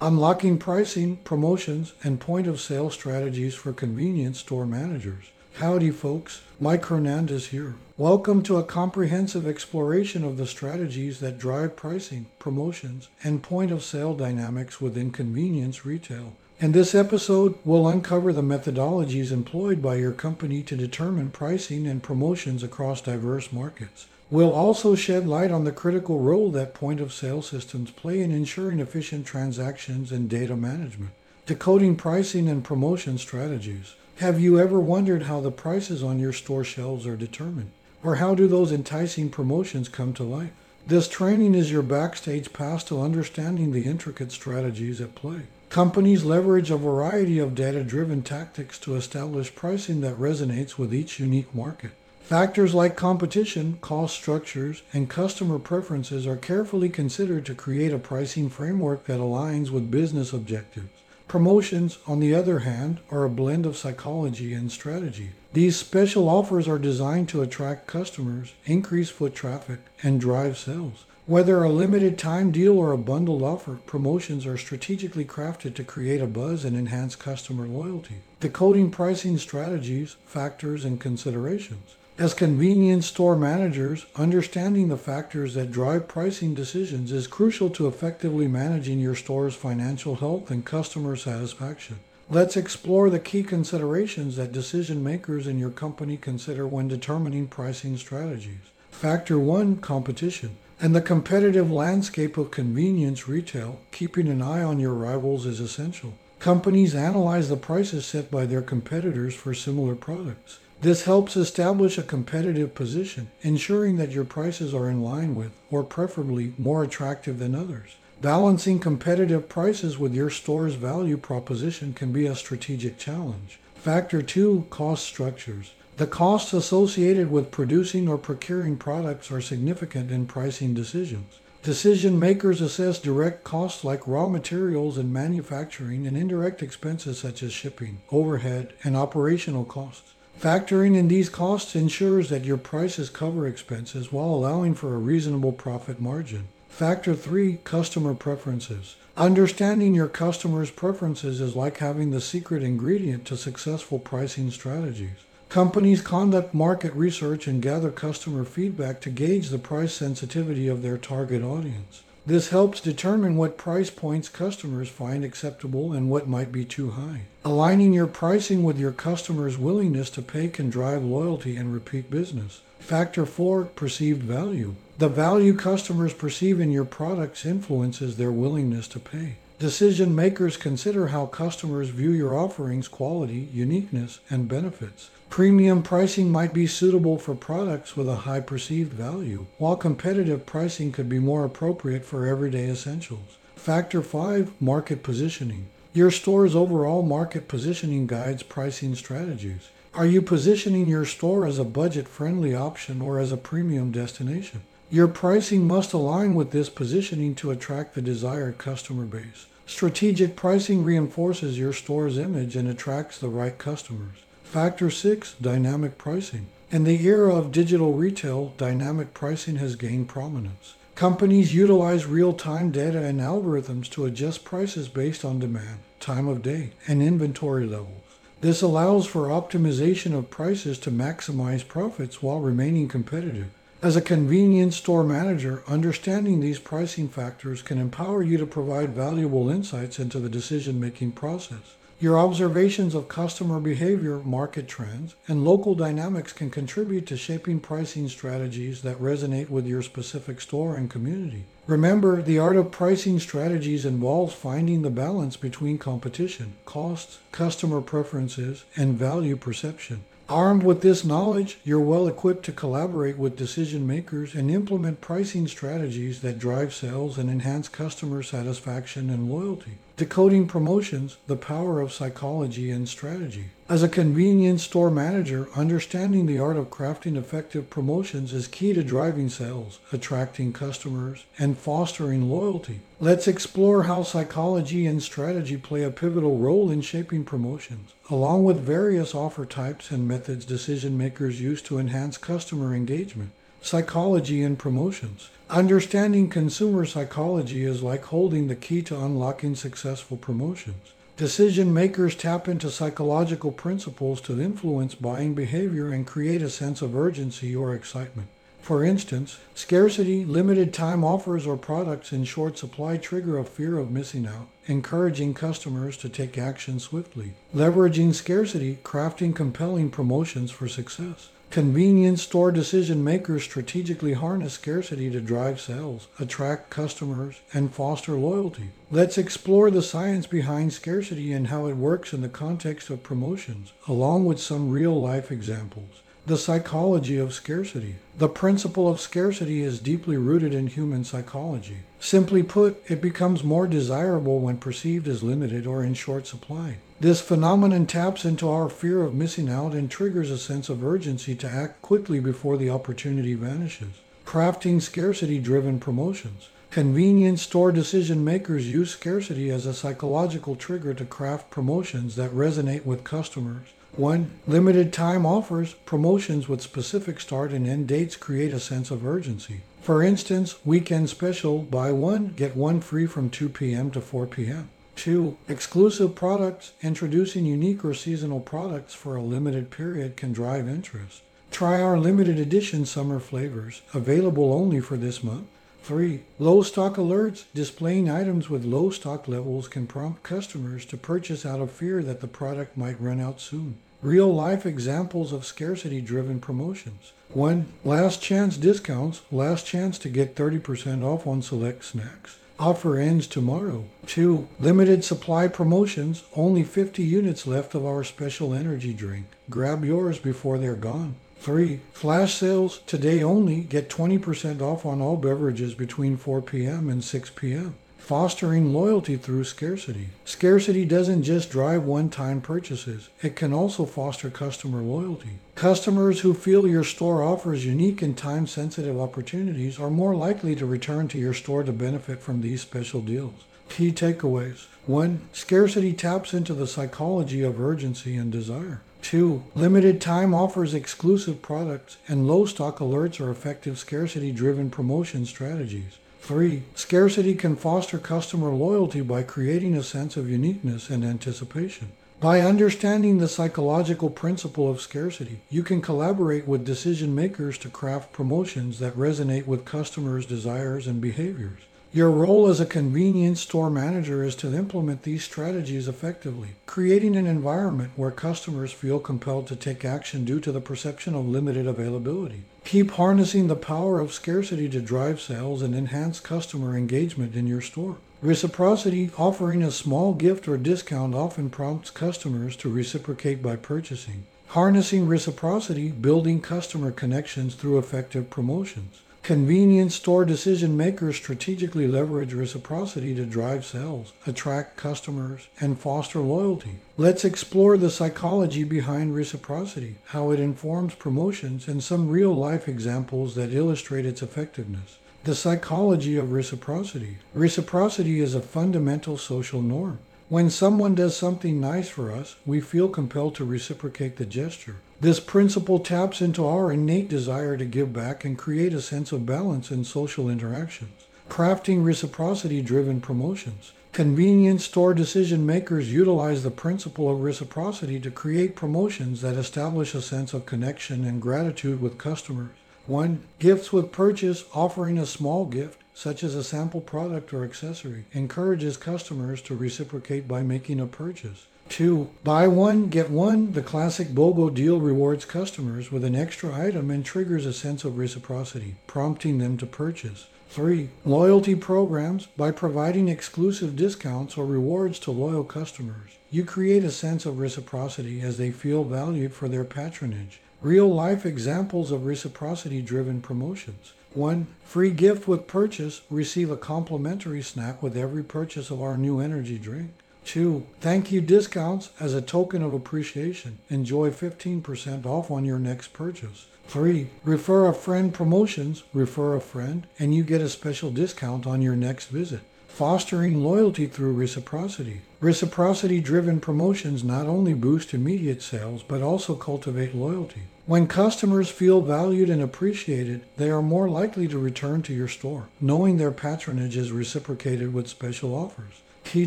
Unlocking pricing, promotions, and point of sale strategies for convenience store managers. Howdy, folks. Mike Hernandez here. Welcome to a comprehensive exploration of the strategies that drive pricing, promotions, and point of sale dynamics within convenience retail. In this episode, we'll uncover the methodologies employed by your company to determine pricing and promotions across diverse markets. We'll also shed light on the critical role that point of sale systems play in ensuring efficient transactions and data management. Decoding pricing and promotion strategies. Have you ever wondered how the prices on your store shelves are determined? Or how do those enticing promotions come to life? This training is your backstage pass to understanding the intricate strategies at play. Companies leverage a variety of data driven tactics to establish pricing that resonates with each unique market. Factors like competition, cost structures, and customer preferences are carefully considered to create a pricing framework that aligns with business objectives. Promotions, on the other hand, are a blend of psychology and strategy. These special offers are designed to attract customers, increase foot traffic, and drive sales. Whether a limited time deal or a bundled offer, promotions are strategically crafted to create a buzz and enhance customer loyalty. Decoding pricing strategies, factors, and considerations. As convenience store managers, understanding the factors that drive pricing decisions is crucial to effectively managing your store's financial health and customer satisfaction. Let's explore the key considerations that decision makers in your company consider when determining pricing strategies. Factor 1 Competition. In the competitive landscape of convenience retail, keeping an eye on your rivals is essential. Companies analyze the prices set by their competitors for similar products. This helps establish a competitive position, ensuring that your prices are in line with, or preferably more attractive than others. Balancing competitive prices with your store's value proposition can be a strategic challenge. Factor 2 Cost structures. The costs associated with producing or procuring products are significant in pricing decisions. Decision makers assess direct costs like raw materials and manufacturing and indirect expenses such as shipping, overhead, and operational costs. Factoring in these costs ensures that your prices cover expenses while allowing for a reasonable profit margin. Factor 3 Customer Preferences. Understanding your customers' preferences is like having the secret ingredient to successful pricing strategies. Companies conduct market research and gather customer feedback to gauge the price sensitivity of their target audience. This helps determine what price points customers find acceptable and what might be too high. Aligning your pricing with your customers' willingness to pay can drive loyalty and repeat business. Factor 4 Perceived Value. The value customers perceive in your products influences their willingness to pay. Decision makers consider how customers view your offerings, quality, uniqueness, and benefits. Premium pricing might be suitable for products with a high perceived value, while competitive pricing could be more appropriate for everyday essentials. Factor 5 Market Positioning. Your store's overall market positioning guides pricing strategies. Are you positioning your store as a budget friendly option or as a premium destination? Your pricing must align with this positioning to attract the desired customer base. Strategic pricing reinforces your store's image and attracts the right customers. Factor 6 Dynamic Pricing. In the era of digital retail, dynamic pricing has gained prominence. Companies utilize real time data and algorithms to adjust prices based on demand, time of day, and inventory levels. This allows for optimization of prices to maximize profits while remaining competitive. As a convenience store manager, understanding these pricing factors can empower you to provide valuable insights into the decision making process. Your observations of customer behavior, market trends, and local dynamics can contribute to shaping pricing strategies that resonate with your specific store and community. Remember, the art of pricing strategies involves finding the balance between competition, costs, customer preferences, and value perception. Armed with this knowledge, you're well equipped to collaborate with decision makers and implement pricing strategies that drive sales and enhance customer satisfaction and loyalty. Decoding promotions, the power of psychology and strategy. As a convenience store manager, understanding the art of crafting effective promotions is key to driving sales, attracting customers, and fostering loyalty. Let's explore how psychology and strategy play a pivotal role in shaping promotions, along with various offer types and methods decision makers use to enhance customer engagement. Psychology and promotions. Understanding consumer psychology is like holding the key to unlocking successful promotions. Decision makers tap into psychological principles to influence buying behavior and create a sense of urgency or excitement. For instance, scarcity, limited time offers, or products in short supply trigger a fear of missing out, encouraging customers to take action swiftly. Leveraging scarcity, crafting compelling promotions for success. Convenience store decision makers strategically harness scarcity to drive sales, attract customers, and foster loyalty. Let's explore the science behind scarcity and how it works in the context of promotions, along with some real life examples. The psychology of scarcity. The principle of scarcity is deeply rooted in human psychology. Simply put, it becomes more desirable when perceived as limited or in short supply. This phenomenon taps into our fear of missing out and triggers a sense of urgency to act quickly before the opportunity vanishes. Crafting scarcity driven promotions. Convenience store decision makers use scarcity as a psychological trigger to craft promotions that resonate with customers. One, limited time offers, promotions with specific start and end dates create a sense of urgency. For instance, weekend special, buy one, get one free from 2 p.m. to 4 p.m. 2. Exclusive products. Introducing unique or seasonal products for a limited period can drive interest. Try our limited edition summer flavors, available only for this month. 3. Low stock alerts. Displaying items with low stock levels can prompt customers to purchase out of fear that the product might run out soon. Real life examples of scarcity driven promotions. 1. Last chance discounts. Last chance to get 30% off on select snacks. Offer ends tomorrow. 2. Limited supply promotions. Only 50 units left of our special energy drink. Grab yours before they're gone. 3. Flash sales today only. Get 20% off on all beverages between 4 p.m. and 6 p.m. Fostering loyalty through scarcity. Scarcity doesn't just drive one time purchases, it can also foster customer loyalty. Customers who feel your store offers unique and time sensitive opportunities are more likely to return to your store to benefit from these special deals. Key takeaways 1. Scarcity taps into the psychology of urgency and desire. 2. Limited time offers exclusive products, and low stock alerts are effective scarcity driven promotion strategies. 3. Scarcity can foster customer loyalty by creating a sense of uniqueness and anticipation. By understanding the psychological principle of scarcity, you can collaborate with decision makers to craft promotions that resonate with customers' desires and behaviors. Your role as a convenience store manager is to implement these strategies effectively, creating an environment where customers feel compelled to take action due to the perception of limited availability. Keep harnessing the power of scarcity to drive sales and enhance customer engagement in your store. Reciprocity, offering a small gift or discount, often prompts customers to reciprocate by purchasing. Harnessing reciprocity, building customer connections through effective promotions. Convenience store decision makers strategically leverage reciprocity to drive sales, attract customers, and foster loyalty. Let's explore the psychology behind reciprocity, how it informs promotions, and some real life examples that illustrate its effectiveness. The psychology of reciprocity. Reciprocity is a fundamental social norm. When someone does something nice for us, we feel compelled to reciprocate the gesture. This principle taps into our innate desire to give back and create a sense of balance in social interactions. Crafting reciprocity driven promotions. Convenience store decision makers utilize the principle of reciprocity to create promotions that establish a sense of connection and gratitude with customers. 1. Gifts with purchase, offering a small gift, such as a sample product or accessory, encourages customers to reciprocate by making a purchase. 2. Buy one, get one. The classic BOGO deal rewards customers with an extra item and triggers a sense of reciprocity, prompting them to purchase. 3. Loyalty programs. By providing exclusive discounts or rewards to loyal customers, you create a sense of reciprocity as they feel valued for their patronage. Real life examples of reciprocity driven promotions. 1. Free gift with purchase. Receive a complimentary snack with every purchase of our new energy drink. 2. Thank you discounts as a token of appreciation. Enjoy 15% off on your next purchase. 3. Refer a friend promotions. Refer a friend and you get a special discount on your next visit. Fostering loyalty through reciprocity. Reciprocity driven promotions not only boost immediate sales but also cultivate loyalty. When customers feel valued and appreciated, they are more likely to return to your store, knowing their patronage is reciprocated with special offers. Key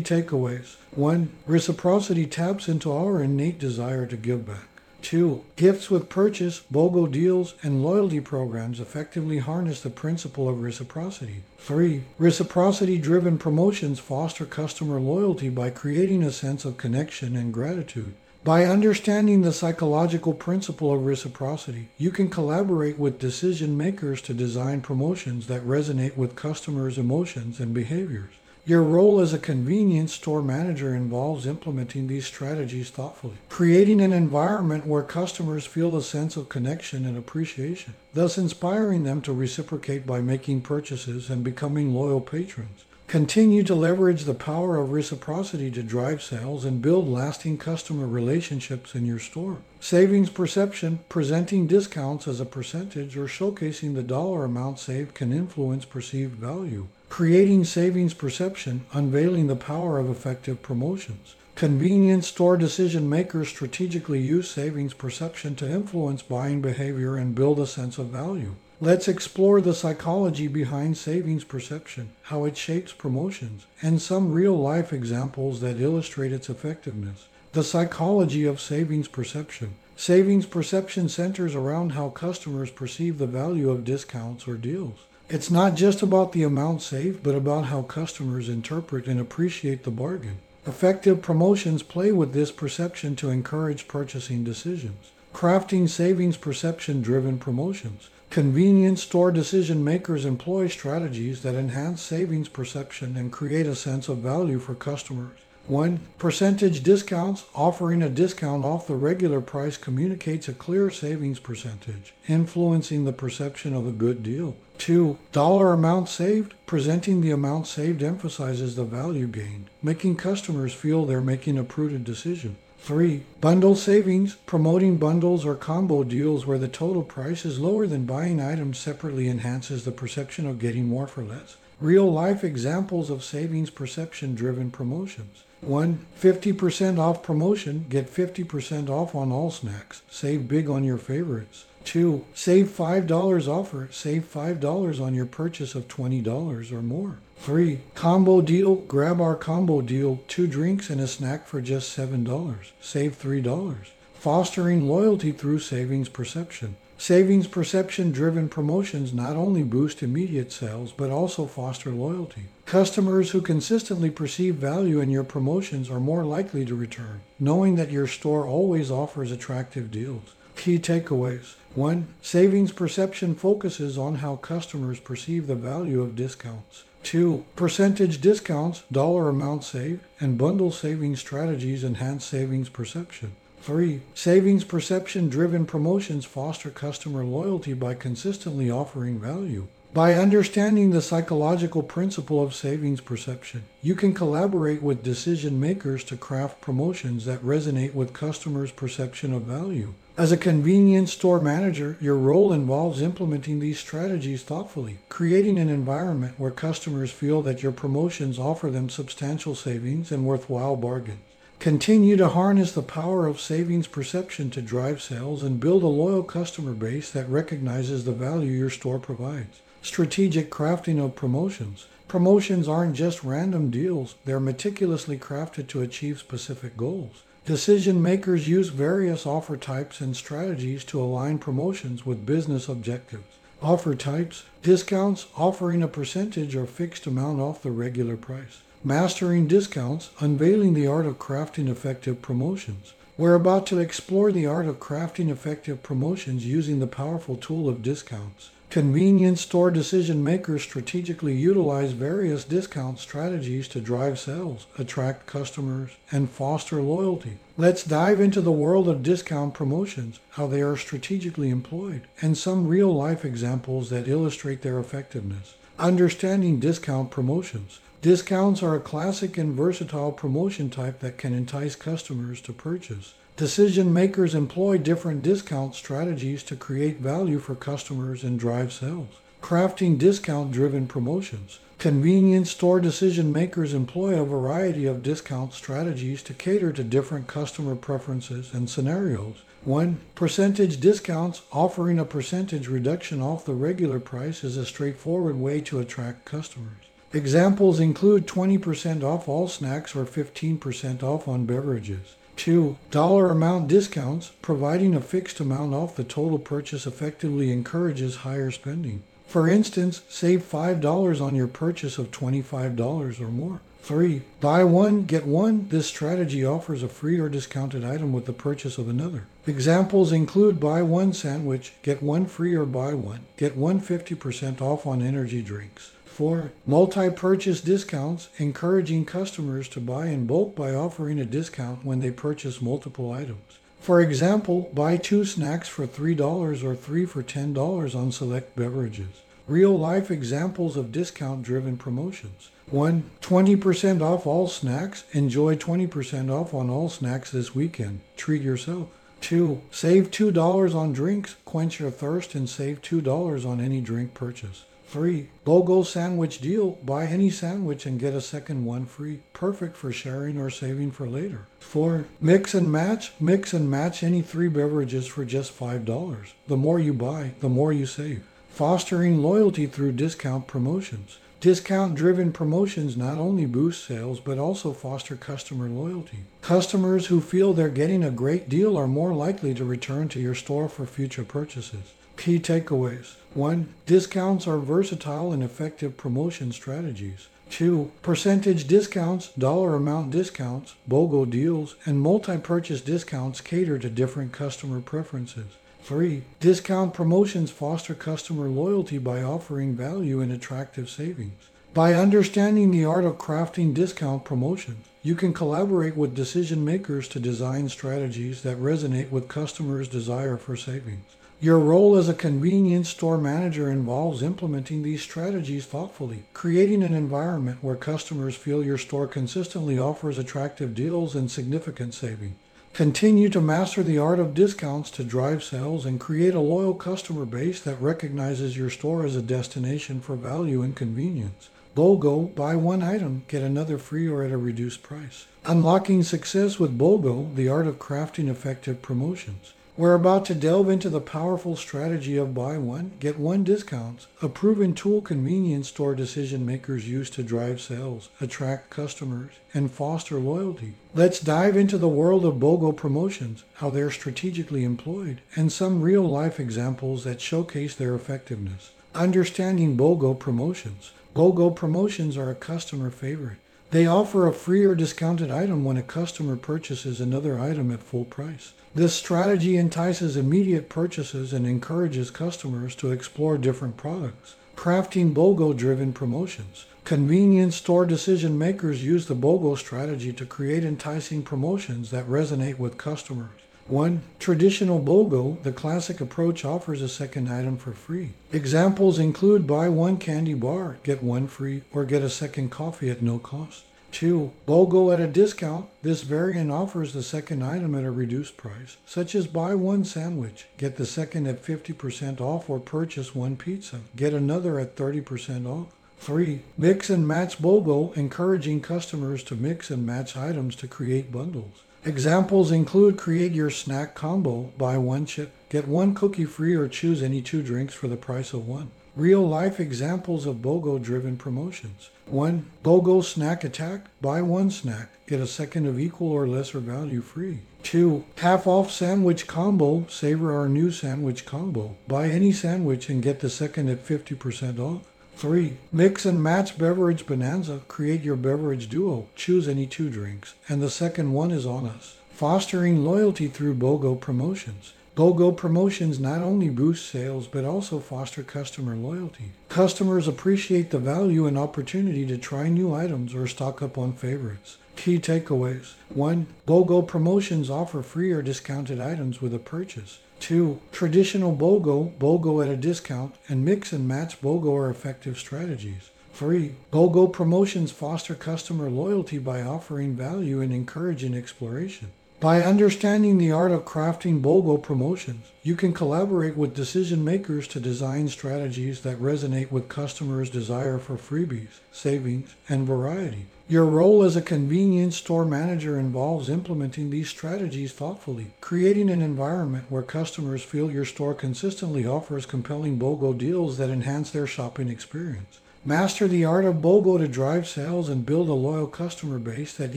takeaways 1. Reciprocity taps into our innate desire to give back. 2. Gifts with purchase, BOGO deals, and loyalty programs effectively harness the principle of reciprocity. 3. Reciprocity driven promotions foster customer loyalty by creating a sense of connection and gratitude. By understanding the psychological principle of reciprocity, you can collaborate with decision makers to design promotions that resonate with customers' emotions and behaviors. Your role as a convenience store manager involves implementing these strategies thoughtfully, creating an environment where customers feel a sense of connection and appreciation, thus inspiring them to reciprocate by making purchases and becoming loyal patrons. Continue to leverage the power of reciprocity to drive sales and build lasting customer relationships in your store. Savings perception, presenting discounts as a percentage or showcasing the dollar amount saved can influence perceived value. Creating savings perception, unveiling the power of effective promotions. Convenience store decision makers strategically use savings perception to influence buying behavior and build a sense of value. Let's explore the psychology behind savings perception, how it shapes promotions, and some real life examples that illustrate its effectiveness. The psychology of savings perception. Savings perception centers around how customers perceive the value of discounts or deals. It's not just about the amount saved, but about how customers interpret and appreciate the bargain. Effective promotions play with this perception to encourage purchasing decisions. Crafting savings perception driven promotions. Convenience store decision makers employ strategies that enhance savings perception and create a sense of value for customers. 1. Percentage discounts. Offering a discount off the regular price communicates a clear savings percentage, influencing the perception of a good deal. 2. Dollar amount saved. Presenting the amount saved emphasizes the value gained, making customers feel they're making a prudent decision. 3. Bundle savings, promoting bundles or combo deals where the total price is lower than buying items separately enhances the perception of getting more for less. Real life examples of savings perception driven promotions. 1. 50% off promotion, get 50% off on all snacks. Save big on your favorites. 2. Save $5 offer, save $5 on your purchase of $20 or more. 3. Combo deal, grab our combo deal, two drinks and a snack for just $7. Save $3. Fostering loyalty through savings perception. Savings perception driven promotions not only boost immediate sales, but also foster loyalty. Customers who consistently perceive value in your promotions are more likely to return, knowing that your store always offers attractive deals. Key takeaways 1. Savings perception focuses on how customers perceive the value of discounts. 2. Percentage discounts, dollar amount saved, and bundle savings strategies enhance savings perception. 3. Savings perception driven promotions foster customer loyalty by consistently offering value. By understanding the psychological principle of savings perception, you can collaborate with decision makers to craft promotions that resonate with customers' perception of value. As a convenience store manager, your role involves implementing these strategies thoughtfully, creating an environment where customers feel that your promotions offer them substantial savings and worthwhile bargains. Continue to harness the power of savings perception to drive sales and build a loyal customer base that recognizes the value your store provides. Strategic crafting of promotions. Promotions aren't just random deals, they're meticulously crafted to achieve specific goals. Decision makers use various offer types and strategies to align promotions with business objectives. Offer types, discounts, offering a percentage or fixed amount off the regular price. Mastering Discounts Unveiling the Art of Crafting Effective Promotions. We're about to explore the art of crafting effective promotions using the powerful tool of discounts. Convenience store decision makers strategically utilize various discount strategies to drive sales, attract customers, and foster loyalty. Let's dive into the world of discount promotions, how they are strategically employed, and some real life examples that illustrate their effectiveness. Understanding discount promotions. Discounts are a classic and versatile promotion type that can entice customers to purchase. Decision makers employ different discount strategies to create value for customers and drive sales. crafting discount driven promotions. Convenience store decision makers employ a variety of discount strategies to cater to different customer preferences and scenarios. 1. Percentage discounts offering a percentage reduction off the regular price is a straightforward way to attract customers. Examples include 20% off all snacks or 15% off on beverages. 2. dollar amount discounts, providing a fixed amount off the total purchase effectively encourages higher spending. For instance, save $5 on your purchase of $25 or more. 3. Buy one, get one. This strategy offers a free or discounted item with the purchase of another. Examples include buy one sandwich, get one free or buy one. Get one 50% off on energy drinks. 4. Multi purchase discounts, encouraging customers to buy in bulk by offering a discount when they purchase multiple items. For example, buy two snacks for $3 or three for $10 on select beverages. Real life examples of discount driven promotions. 1. 20% off all snacks. Enjoy 20% off on all snacks this weekend. Treat yourself. 2. Save $2 on drinks. Quench your thirst and save $2 on any drink purchase. 3. BOGO sandwich deal. Buy any sandwich and get a second one free. Perfect for sharing or saving for later. 4. Mix and match. Mix and match any three beverages for just $5. The more you buy, the more you save. Fostering loyalty through discount promotions. Discount driven promotions not only boost sales but also foster customer loyalty. Customers who feel they're getting a great deal are more likely to return to your store for future purchases. Key takeaways 1. Discounts are versatile and effective promotion strategies. 2. Percentage discounts, dollar amount discounts, BOGO deals, and multi purchase discounts cater to different customer preferences. 3. Discount promotions foster customer loyalty by offering value and attractive savings. By understanding the art of crafting discount promotions, you can collaborate with decision makers to design strategies that resonate with customers' desire for savings. Your role as a convenience store manager involves implementing these strategies thoughtfully, creating an environment where customers feel your store consistently offers attractive deals and significant savings. Continue to master the art of discounts to drive sales and create a loyal customer base that recognizes your store as a destination for value and convenience. BOGO, buy one item, get another free or at a reduced price. Unlocking success with BOGO, the art of crafting effective promotions. We're about to delve into the powerful strategy of buy one, get one discounts, a proven tool convenience store decision makers use to drive sales, attract customers, and foster loyalty. Let's dive into the world of BOGO promotions, how they're strategically employed, and some real life examples that showcase their effectiveness. Understanding BOGO promotions. BOGO promotions are a customer favorite. They offer a free or discounted item when a customer purchases another item at full price. This strategy entices immediate purchases and encourages customers to explore different products. Crafting BOGO driven promotions. Convenience store decision makers use the BOGO strategy to create enticing promotions that resonate with customers. 1. Traditional BOGO, the classic approach offers a second item for free. Examples include buy one candy bar, get one free, or get a second coffee at no cost. 2. BOGO at a discount. This variant offers the second item at a reduced price, such as buy one sandwich, get the second at 50% off, or purchase one pizza, get another at 30% off. 3. Mix and match BOGO, encouraging customers to mix and match items to create bundles. Examples include create your snack combo, buy one chip, get one cookie free, or choose any two drinks for the price of one. Real life examples of BOGO driven promotions. 1. BOGO snack attack, buy one snack, get a second of equal or lesser value free. 2. Half off sandwich combo, savor our new sandwich combo. Buy any sandwich and get the second at 50% off. 3. Mix and match beverage bonanza. Create your beverage duo. Choose any two drinks, and the second one is on us. Fostering loyalty through BOGO promotions. BOGO promotions not only boost sales but also foster customer loyalty. Customers appreciate the value and opportunity to try new items or stock up on favorites. Key takeaways 1. BOGO promotions offer free or discounted items with a purchase. 2. Traditional BOGO, BOGO at a discount, and mix and match BOGO are effective strategies. 3. BOGO promotions foster customer loyalty by offering value and encouraging exploration. By understanding the art of crafting BOGO promotions, you can collaborate with decision makers to design strategies that resonate with customers' desire for freebies, savings, and variety. Your role as a convenience store manager involves implementing these strategies thoughtfully, creating an environment where customers feel your store consistently offers compelling BOGO deals that enhance their shopping experience. Master the art of BOGO to drive sales and build a loyal customer base that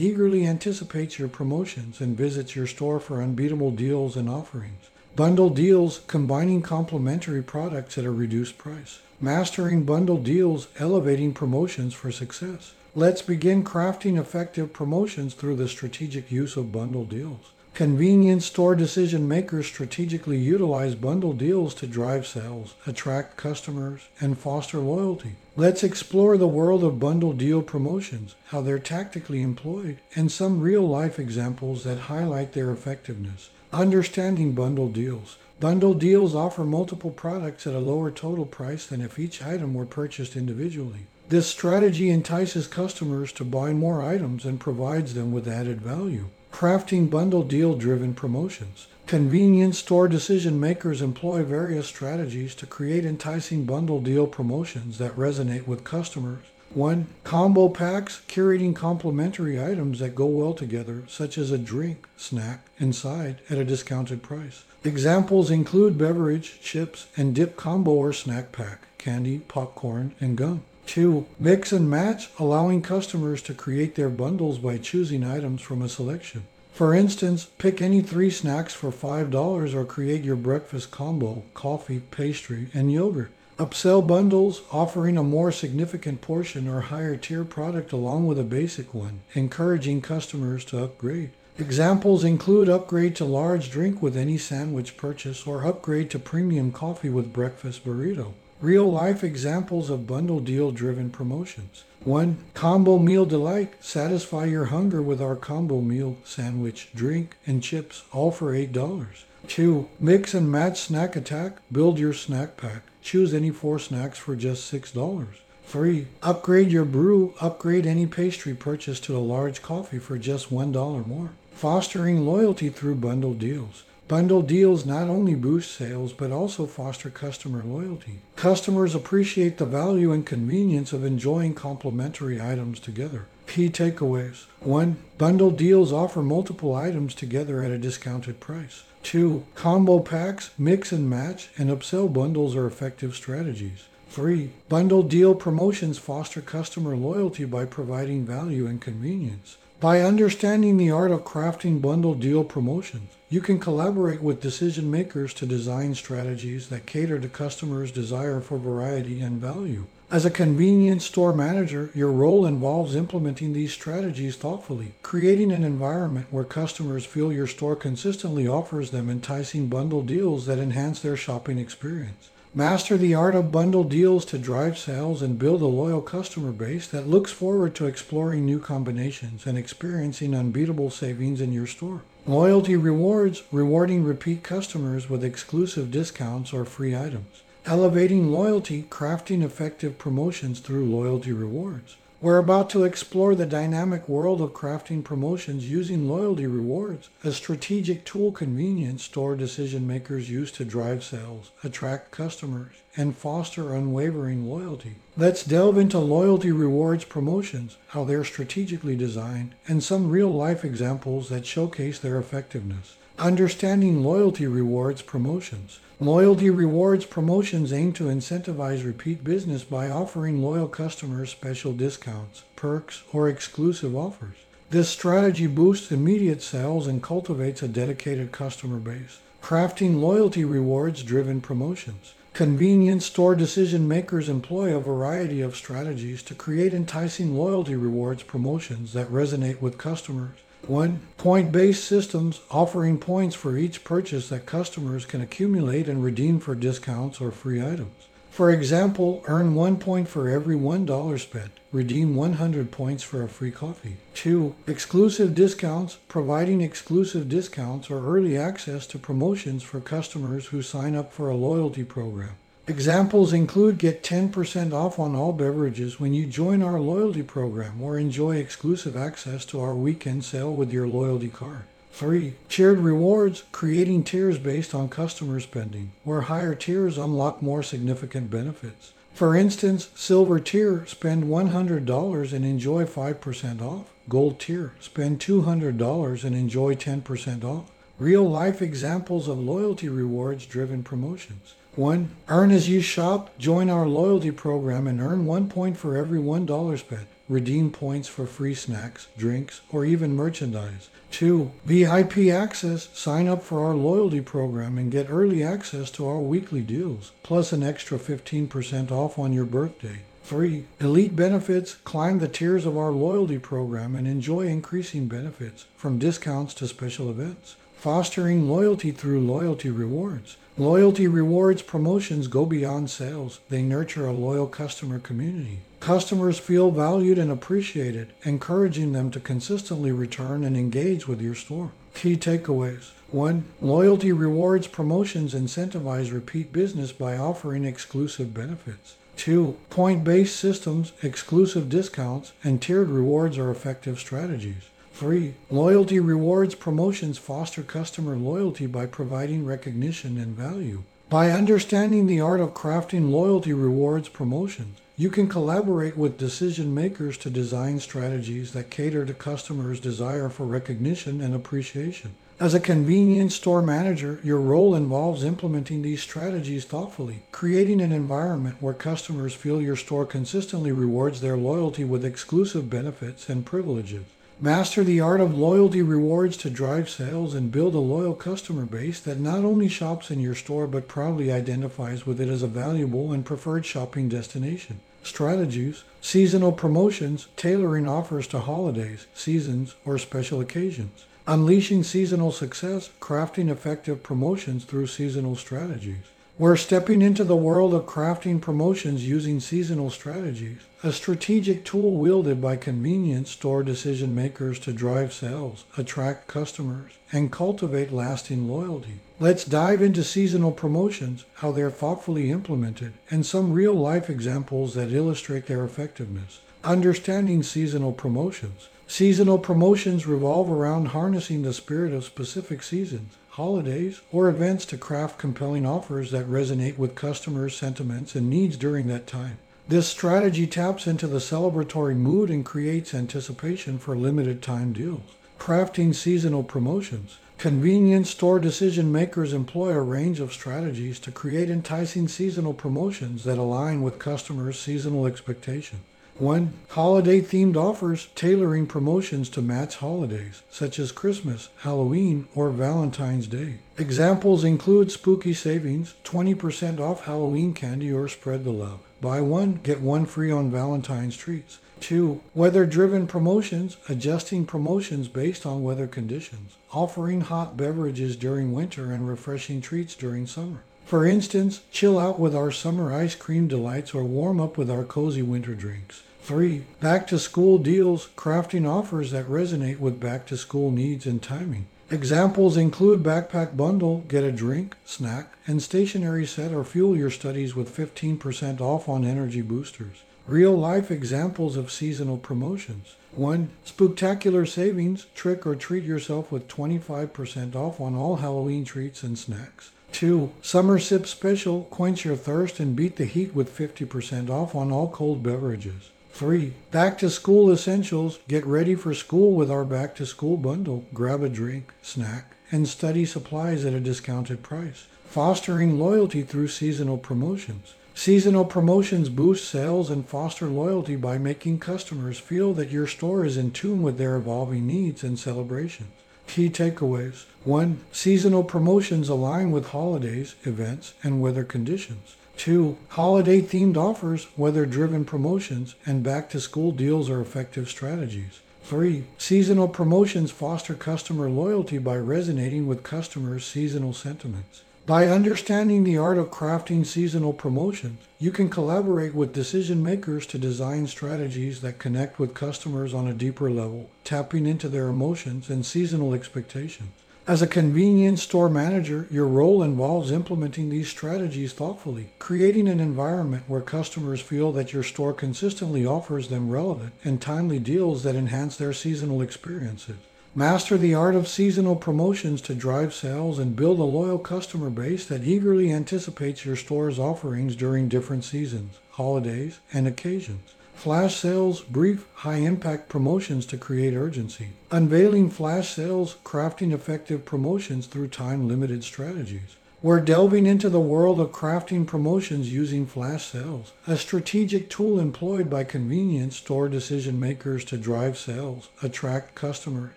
eagerly anticipates your promotions and visits your store for unbeatable deals and offerings. Bundle deals combining complementary products at a reduced price. Mastering bundle deals, elevating promotions for success. Let's begin crafting effective promotions through the strategic use of bundle deals. Convenience store decision makers strategically utilize bundle deals to drive sales, attract customers, and foster loyalty. Let's explore the world of bundle deal promotions, how they're tactically employed, and some real life examples that highlight their effectiveness. Understanding bundle deals. Bundle deals offer multiple products at a lower total price than if each item were purchased individually. This strategy entices customers to buy more items and provides them with added value crafting bundle deal driven promotions. Convenience store decision makers employ various strategies to create enticing bundle deal promotions that resonate with customers. 1. Combo packs, curating complementary items that go well together, such as a drink, snack, and side at a discounted price. Examples include beverage, chips, and dip combo or snack pack, candy, popcorn, and gum. 2. Mix and match, allowing customers to create their bundles by choosing items from a selection. For instance, pick any three snacks for $5 or create your breakfast combo, coffee, pastry, and yogurt. Upsell bundles offering a more significant portion or higher tier product along with a basic one, encouraging customers to upgrade. Examples include upgrade to large drink with any sandwich purchase or upgrade to premium coffee with breakfast burrito. Real life examples of bundle deal driven promotions. 1. Combo Meal Delight. Satisfy your hunger with our combo meal, sandwich, drink, and chips, all for $8. 2. Mix and match snack attack. Build your snack pack. Choose any four snacks for just $6. 3. Upgrade your brew. Upgrade any pastry purchase to a large coffee for just $1 more. Fostering loyalty through bundle deals. Bundle deals not only boost sales but also foster customer loyalty. Customers appreciate the value and convenience of enjoying complementary items together. Key takeaways 1. Bundle deals offer multiple items together at a discounted price. 2. Combo packs, mix and match, and upsell bundles are effective strategies. 3. Bundle deal promotions foster customer loyalty by providing value and convenience. By understanding the art of crafting bundle deal promotions, you can collaborate with decision makers to design strategies that cater to customers' desire for variety and value. As a convenience store manager, your role involves implementing these strategies thoughtfully, creating an environment where customers feel your store consistently offers them enticing bundle deals that enhance their shopping experience. Master the art of bundle deals to drive sales and build a loyal customer base that looks forward to exploring new combinations and experiencing unbeatable savings in your store. Loyalty rewards, rewarding repeat customers with exclusive discounts or free items. Elevating loyalty, crafting effective promotions through loyalty rewards. We're about to explore the dynamic world of crafting promotions using loyalty rewards, a strategic tool convenience store decision makers use to drive sales, attract customers, and foster unwavering loyalty. Let's delve into loyalty rewards promotions, how they're strategically designed, and some real life examples that showcase their effectiveness. Understanding loyalty rewards promotions. Loyalty rewards promotions aim to incentivize repeat business by offering loyal customers special discounts, perks, or exclusive offers. This strategy boosts immediate sales and cultivates a dedicated customer base. Crafting loyalty rewards driven promotions. Convenience store decision makers employ a variety of strategies to create enticing loyalty rewards promotions that resonate with customers. One, point based systems offering points for each purchase that customers can accumulate and redeem for discounts or free items. For example, earn one point for every $1 spent. Redeem 100 points for a free coffee. 2. Exclusive discounts, providing exclusive discounts or early access to promotions for customers who sign up for a loyalty program. Examples include get 10% off on all beverages when you join our loyalty program or enjoy exclusive access to our weekend sale with your loyalty card. 3. Tiered rewards, creating tiers based on customer spending, where higher tiers unlock more significant benefits. For instance, silver tier, spend $100 and enjoy 5% off. Gold tier, spend $200 and enjoy 10% off. Real life examples of loyalty rewards driven promotions. 1. Earn as you shop. Join our loyalty program and earn 1 point for every $1 spent. Redeem points for free snacks, drinks, or even merchandise. 2. VIP access. Sign up for our loyalty program and get early access to our weekly deals, plus an extra 15% off on your birthday. 3. Elite benefits. Climb the tiers of our loyalty program and enjoy increasing benefits, from discounts to special events. Fostering loyalty through loyalty rewards. Loyalty rewards promotions go beyond sales. They nurture a loyal customer community. Customers feel valued and appreciated, encouraging them to consistently return and engage with your store. Key takeaways 1. Loyalty rewards promotions incentivize repeat business by offering exclusive benefits. 2. Point based systems, exclusive discounts, and tiered rewards are effective strategies. 3. Loyalty rewards promotions foster customer loyalty by providing recognition and value. By understanding the art of crafting loyalty rewards promotions, you can collaborate with decision makers to design strategies that cater to customers' desire for recognition and appreciation. As a convenience store manager, your role involves implementing these strategies thoughtfully, creating an environment where customers feel your store consistently rewards their loyalty with exclusive benefits and privileges. Master the art of loyalty rewards to drive sales and build a loyal customer base that not only shops in your store but proudly identifies with it as a valuable and preferred shopping destination. Strategies, seasonal promotions, tailoring offers to holidays, seasons, or special occasions. Unleashing seasonal success, crafting effective promotions through seasonal strategies. We're stepping into the world of crafting promotions using seasonal strategies, a strategic tool wielded by convenience store decision makers to drive sales, attract customers, and cultivate lasting loyalty. Let's dive into seasonal promotions, how they're thoughtfully implemented, and some real life examples that illustrate their effectiveness. Understanding seasonal promotions. Seasonal promotions revolve around harnessing the spirit of specific seasons holidays, or events to craft compelling offers that resonate with customers' sentiments and needs during that time. This strategy taps into the celebratory mood and creates anticipation for limited time deals. Crafting seasonal promotions. Convenience store decision makers employ a range of strategies to create enticing seasonal promotions that align with customers' seasonal expectations. 1. Holiday themed offers tailoring promotions to match holidays, such as Christmas, Halloween, or Valentine's Day. Examples include spooky savings, 20% off Halloween candy or spread the love. Buy one, get one free on Valentine's treats. 2. Weather driven promotions, adjusting promotions based on weather conditions, offering hot beverages during winter and refreshing treats during summer. For instance, chill out with our summer ice cream delights or warm up with our cozy winter drinks. 3. Back to school deals, crafting offers that resonate with back to school needs and timing. Examples include backpack bundle, get a drink, snack, and stationery set or fuel your studies with 15% off on energy boosters. Real life examples of seasonal promotions. 1. Spooktacular savings, trick or treat yourself with 25% off on all Halloween treats and snacks. 2. Summer Sip Special, quench your thirst and beat the heat with 50% off on all cold beverages. 3. Back to school essentials. Get ready for school with our back to school bundle. Grab a drink, snack, and study supplies at a discounted price. Fostering loyalty through seasonal promotions. Seasonal promotions boost sales and foster loyalty by making customers feel that your store is in tune with their evolving needs and celebrations. Key takeaways 1. Seasonal promotions align with holidays, events, and weather conditions. Two, holiday themed offers, weather driven promotions, and back to school deals are effective strategies. Three, seasonal promotions foster customer loyalty by resonating with customers' seasonal sentiments. By understanding the art of crafting seasonal promotions, you can collaborate with decision makers to design strategies that connect with customers on a deeper level, tapping into their emotions and seasonal expectations. As a convenience store manager, your role involves implementing these strategies thoughtfully, creating an environment where customers feel that your store consistently offers them relevant and timely deals that enhance their seasonal experiences. Master the art of seasonal promotions to drive sales and build a loyal customer base that eagerly anticipates your store's offerings during different seasons, holidays, and occasions. Flash sales, brief, high impact promotions to create urgency. Unveiling flash sales, crafting effective promotions through time limited strategies. We're delving into the world of crafting promotions using flash sales, a strategic tool employed by convenience store decision makers to drive sales, attract customers,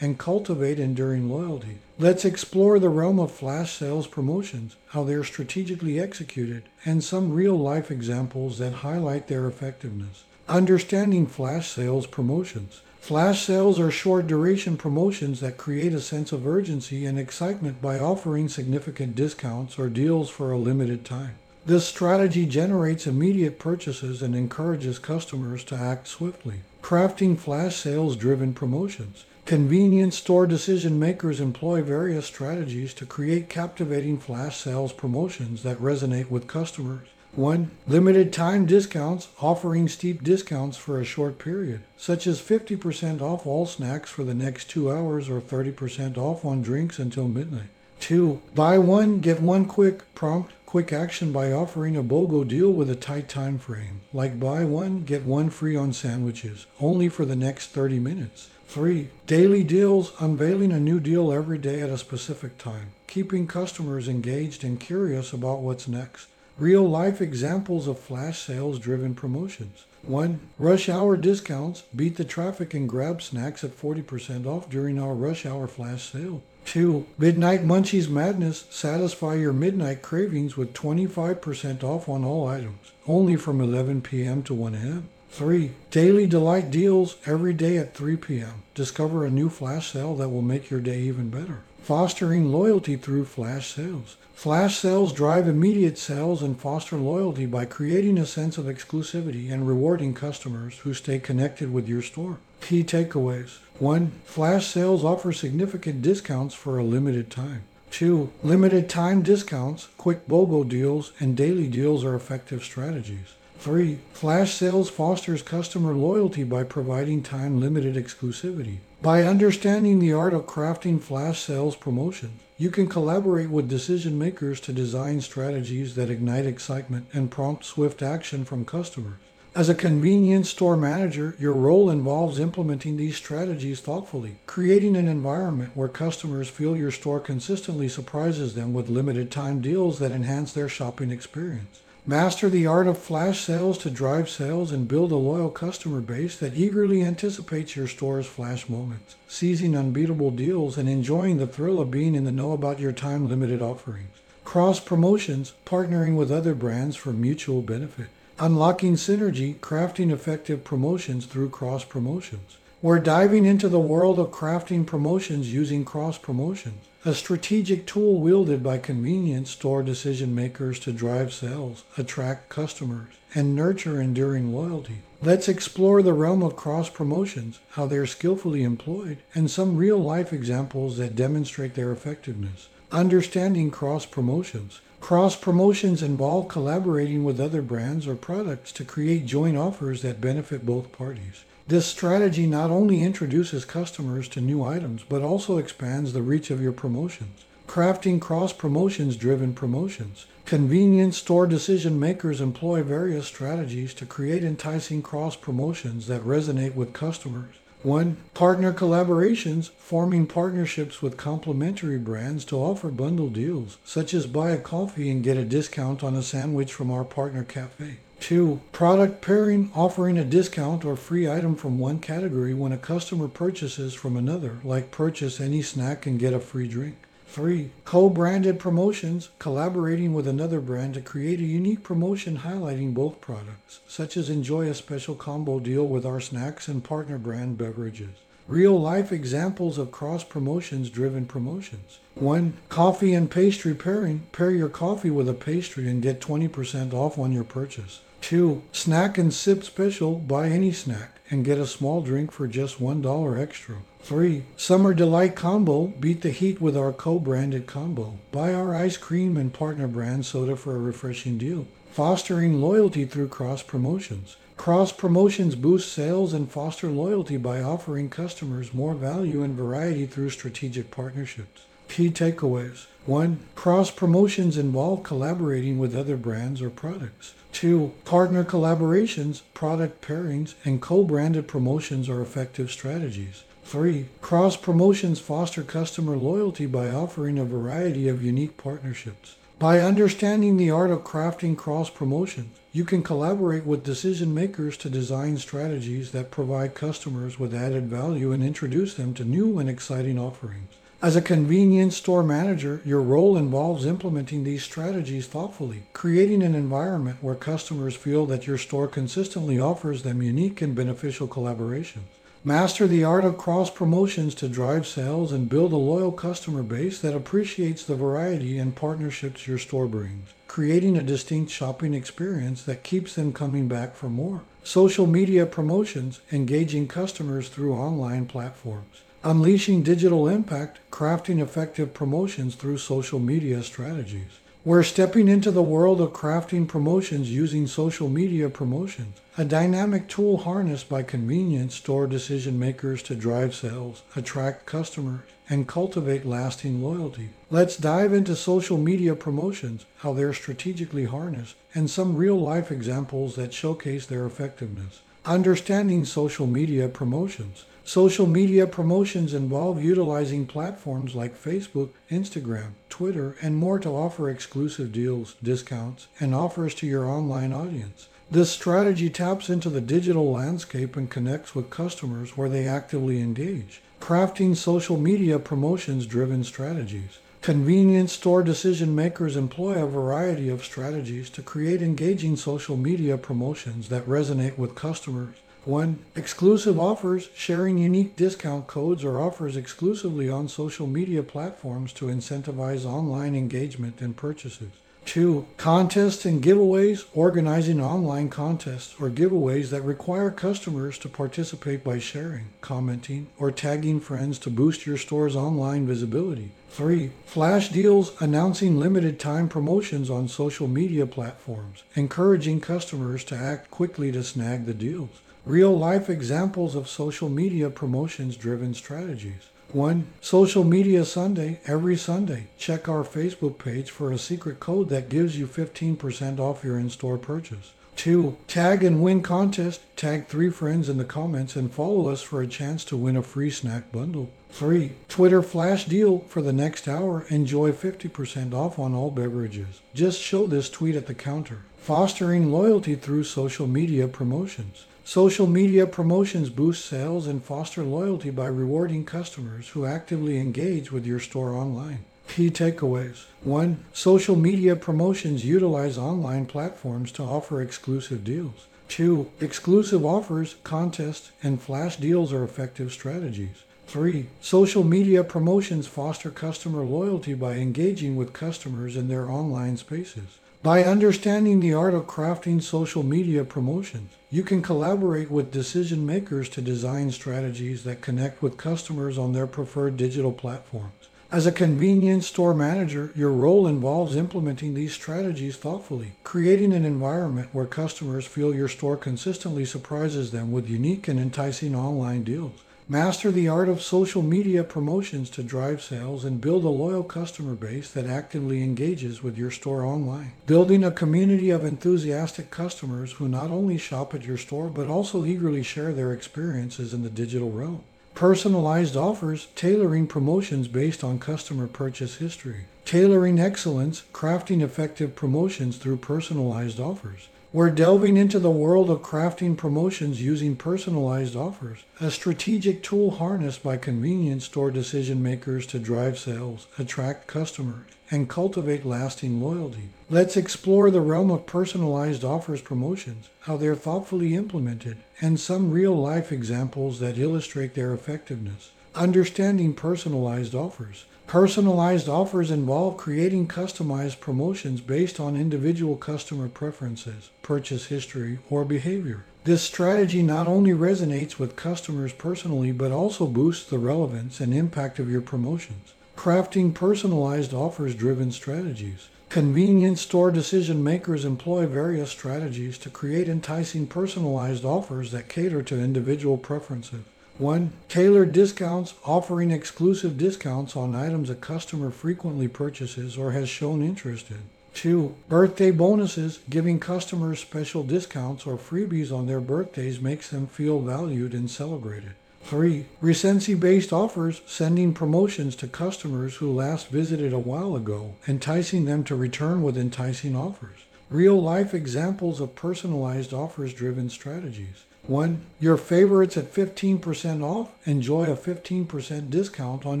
and cultivate enduring loyalty. Let's explore the realm of flash sales promotions, how they're strategically executed, and some real life examples that highlight their effectiveness. Understanding flash sales promotions. Flash sales are short duration promotions that create a sense of urgency and excitement by offering significant discounts or deals for a limited time. This strategy generates immediate purchases and encourages customers to act swiftly. Crafting flash sales driven promotions. Convenience store decision makers employ various strategies to create captivating flash sales promotions that resonate with customers. One, limited time discounts offering steep discounts for a short period, such as 50% off all snacks for the next two hours or 30% off on drinks until midnight. Two, buy one, get one quick, prompt, quick action by offering a BOGO deal with a tight time frame, like buy one, get one free on sandwiches, only for the next 30 minutes. 3. Daily deals, unveiling a new deal every day at a specific time, keeping customers engaged and curious about what's next. Real life examples of flash sales driven promotions. 1. Rush hour discounts. Beat the traffic and grab snacks at 40% off during our rush hour flash sale. 2. Midnight Munchies Madness. Satisfy your midnight cravings with 25% off on all items, only from 11 p.m. to 1 a.m. 3. Daily Delight Deals every day at 3 p.m. Discover a new flash sale that will make your day even better. Fostering loyalty through flash sales. Flash sales drive immediate sales and foster loyalty by creating a sense of exclusivity and rewarding customers who stay connected with your store. Key takeaways 1. Flash sales offer significant discounts for a limited time. 2. Limited time discounts, quick BOGO deals, and daily deals are effective strategies. 3. Flash sales fosters customer loyalty by providing time limited exclusivity. By understanding the art of crafting flash sales promotions, you can collaborate with decision makers to design strategies that ignite excitement and prompt swift action from customers. As a convenience store manager, your role involves implementing these strategies thoughtfully, creating an environment where customers feel your store consistently surprises them with limited time deals that enhance their shopping experience. Master the art of flash sales to drive sales and build a loyal customer base that eagerly anticipates your store's flash moments, seizing unbeatable deals and enjoying the thrill of being in the know about your time limited offerings. Cross promotions, partnering with other brands for mutual benefit. Unlocking synergy, crafting effective promotions through cross promotions. We're diving into the world of crafting promotions using cross promotions, a strategic tool wielded by convenience store decision makers to drive sales, attract customers, and nurture enduring loyalty. Let's explore the realm of cross promotions, how they're skillfully employed, and some real life examples that demonstrate their effectiveness. Understanding cross promotions. Cross promotions involve collaborating with other brands or products to create joint offers that benefit both parties. This strategy not only introduces customers to new items, but also expands the reach of your promotions. Crafting cross promotions driven promotions. Convenience store decision makers employ various strategies to create enticing cross promotions that resonate with customers. 1. Partner collaborations, forming partnerships with complementary brands to offer bundle deals, such as buy a coffee and get a discount on a sandwich from our partner cafe. 2. Product pairing, offering a discount or free item from one category when a customer purchases from another, like purchase any snack and get a free drink. 3. Co-branded promotions, collaborating with another brand to create a unique promotion highlighting both products, such as enjoy a special combo deal with our snacks and partner brand beverages. Real life examples of cross promotions driven promotions. 1. Coffee and pastry pairing. Pair your coffee with a pastry and get 20% off on your purchase. 2. Snack and sip special. Buy any snack and get a small drink for just $1 extra. 3. Summer Delight Combo. Beat the heat with our co-branded combo. Buy our ice cream and partner brand soda for a refreshing deal. Fostering loyalty through cross promotions. Cross promotions boost sales and foster loyalty by offering customers more value and variety through strategic partnerships. Key takeaways 1. Cross promotions involve collaborating with other brands or products. 2. Partner collaborations, product pairings, and co branded promotions are effective strategies. 3. Cross promotions foster customer loyalty by offering a variety of unique partnerships. By understanding the art of crafting cross promotions, you can collaborate with decision makers to design strategies that provide customers with added value and introduce them to new and exciting offerings. As a convenience store manager, your role involves implementing these strategies thoughtfully, creating an environment where customers feel that your store consistently offers them unique and beneficial collaborations. Master the art of cross promotions to drive sales and build a loyal customer base that appreciates the variety and partnerships your store brings, creating a distinct shopping experience that keeps them coming back for more. Social media promotions, engaging customers through online platforms. Unleashing digital impact, crafting effective promotions through social media strategies. We're stepping into the world of crafting promotions using social media promotions, a dynamic tool harnessed by convenience store decision makers to drive sales, attract customers, and cultivate lasting loyalty. Let's dive into social media promotions, how they're strategically harnessed, and some real life examples that showcase their effectiveness. Understanding social media promotions. Social media promotions involve utilizing platforms like Facebook, Instagram, Twitter, and more to offer exclusive deals, discounts, and offers to your online audience. This strategy taps into the digital landscape and connects with customers where they actively engage, crafting social media promotions driven strategies. Convenience store decision makers employ a variety of strategies to create engaging social media promotions that resonate with customers 1. Exclusive offers, sharing unique discount codes or offers exclusively on social media platforms to incentivize online engagement and purchases. 2. Contests and giveaways, organizing online contests or giveaways that require customers to participate by sharing, commenting, or tagging friends to boost your store's online visibility. 3. Flash deals announcing limited time promotions on social media platforms, encouraging customers to act quickly to snag the deals real life examples of social media promotions driven strategies. One, Social Media Sunday every Sunday. Check our Facebook page for a secret code that gives you 15% off your in store purchase. Two, Tag and win contest. Tag three friends in the comments and follow us for a chance to win a free snack bundle. 3. Twitter flash deal for the next hour. Enjoy 50% off on all beverages. Just show this tweet at the counter. Fostering loyalty through social media promotions. Social media promotions boost sales and foster loyalty by rewarding customers who actively engage with your store online. Key takeaways 1. Social media promotions utilize online platforms to offer exclusive deals. 2. Exclusive offers, contests, and flash deals are effective strategies. 3. Social media promotions foster customer loyalty by engaging with customers in their online spaces. By understanding the art of crafting social media promotions, you can collaborate with decision makers to design strategies that connect with customers on their preferred digital platforms. As a convenience store manager, your role involves implementing these strategies thoughtfully, creating an environment where customers feel your store consistently surprises them with unique and enticing online deals. Master the art of social media promotions to drive sales and build a loyal customer base that actively engages with your store online. Building a community of enthusiastic customers who not only shop at your store but also eagerly share their experiences in the digital realm. Personalized offers, tailoring promotions based on customer purchase history. Tailoring excellence, crafting effective promotions through personalized offers. We're delving into the world of crafting promotions using personalized offers, a strategic tool harnessed by convenience store decision makers to drive sales, attract customers, and cultivate lasting loyalty. Let's explore the realm of personalized offers promotions, how they're thoughtfully implemented, and some real life examples that illustrate their effectiveness. Understanding personalized offers. Personalized offers involve creating customized promotions based on individual customer preferences, purchase history, or behavior. This strategy not only resonates with customers personally, but also boosts the relevance and impact of your promotions. Crafting personalized offers driven strategies. Convenience store decision makers employ various strategies to create enticing personalized offers that cater to individual preferences. 1. Tailored discounts, offering exclusive discounts on items a customer frequently purchases or has shown interest in. 2. Birthday bonuses, giving customers special discounts or freebies on their birthdays makes them feel valued and celebrated. 3. Recency based offers, sending promotions to customers who last visited a while ago, enticing them to return with enticing offers. Real life examples of personalized offers driven strategies. 1. Your favorites at 15% off. Enjoy a 15% discount on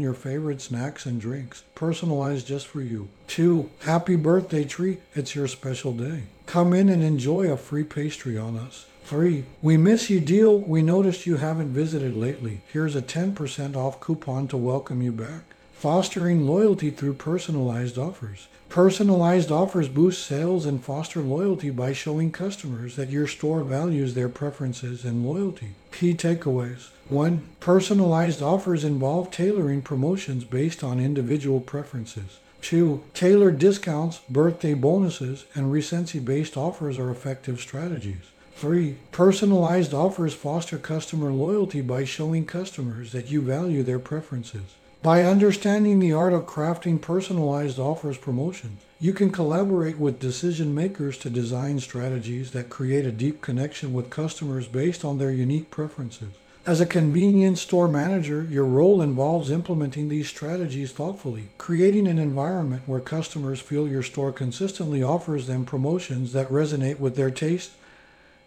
your favorite snacks and drinks, personalized just for you. 2. Happy birthday treat. It's your special day. Come in and enjoy a free pastry on us. 3. We miss you deal. We noticed you haven't visited lately. Here's a 10% off coupon to welcome you back. Fostering loyalty through personalized offers. Personalized offers boost sales and foster loyalty by showing customers that your store values their preferences and loyalty. Key takeaways 1. Personalized offers involve tailoring promotions based on individual preferences. 2. Tailored discounts, birthday bonuses, and recency based offers are effective strategies. 3. Personalized offers foster customer loyalty by showing customers that you value their preferences. By understanding the art of crafting personalized offers promotions, you can collaborate with decision makers to design strategies that create a deep connection with customers based on their unique preferences. As a convenience store manager, your role involves implementing these strategies thoughtfully, creating an environment where customers feel your store consistently offers them promotions that resonate with their taste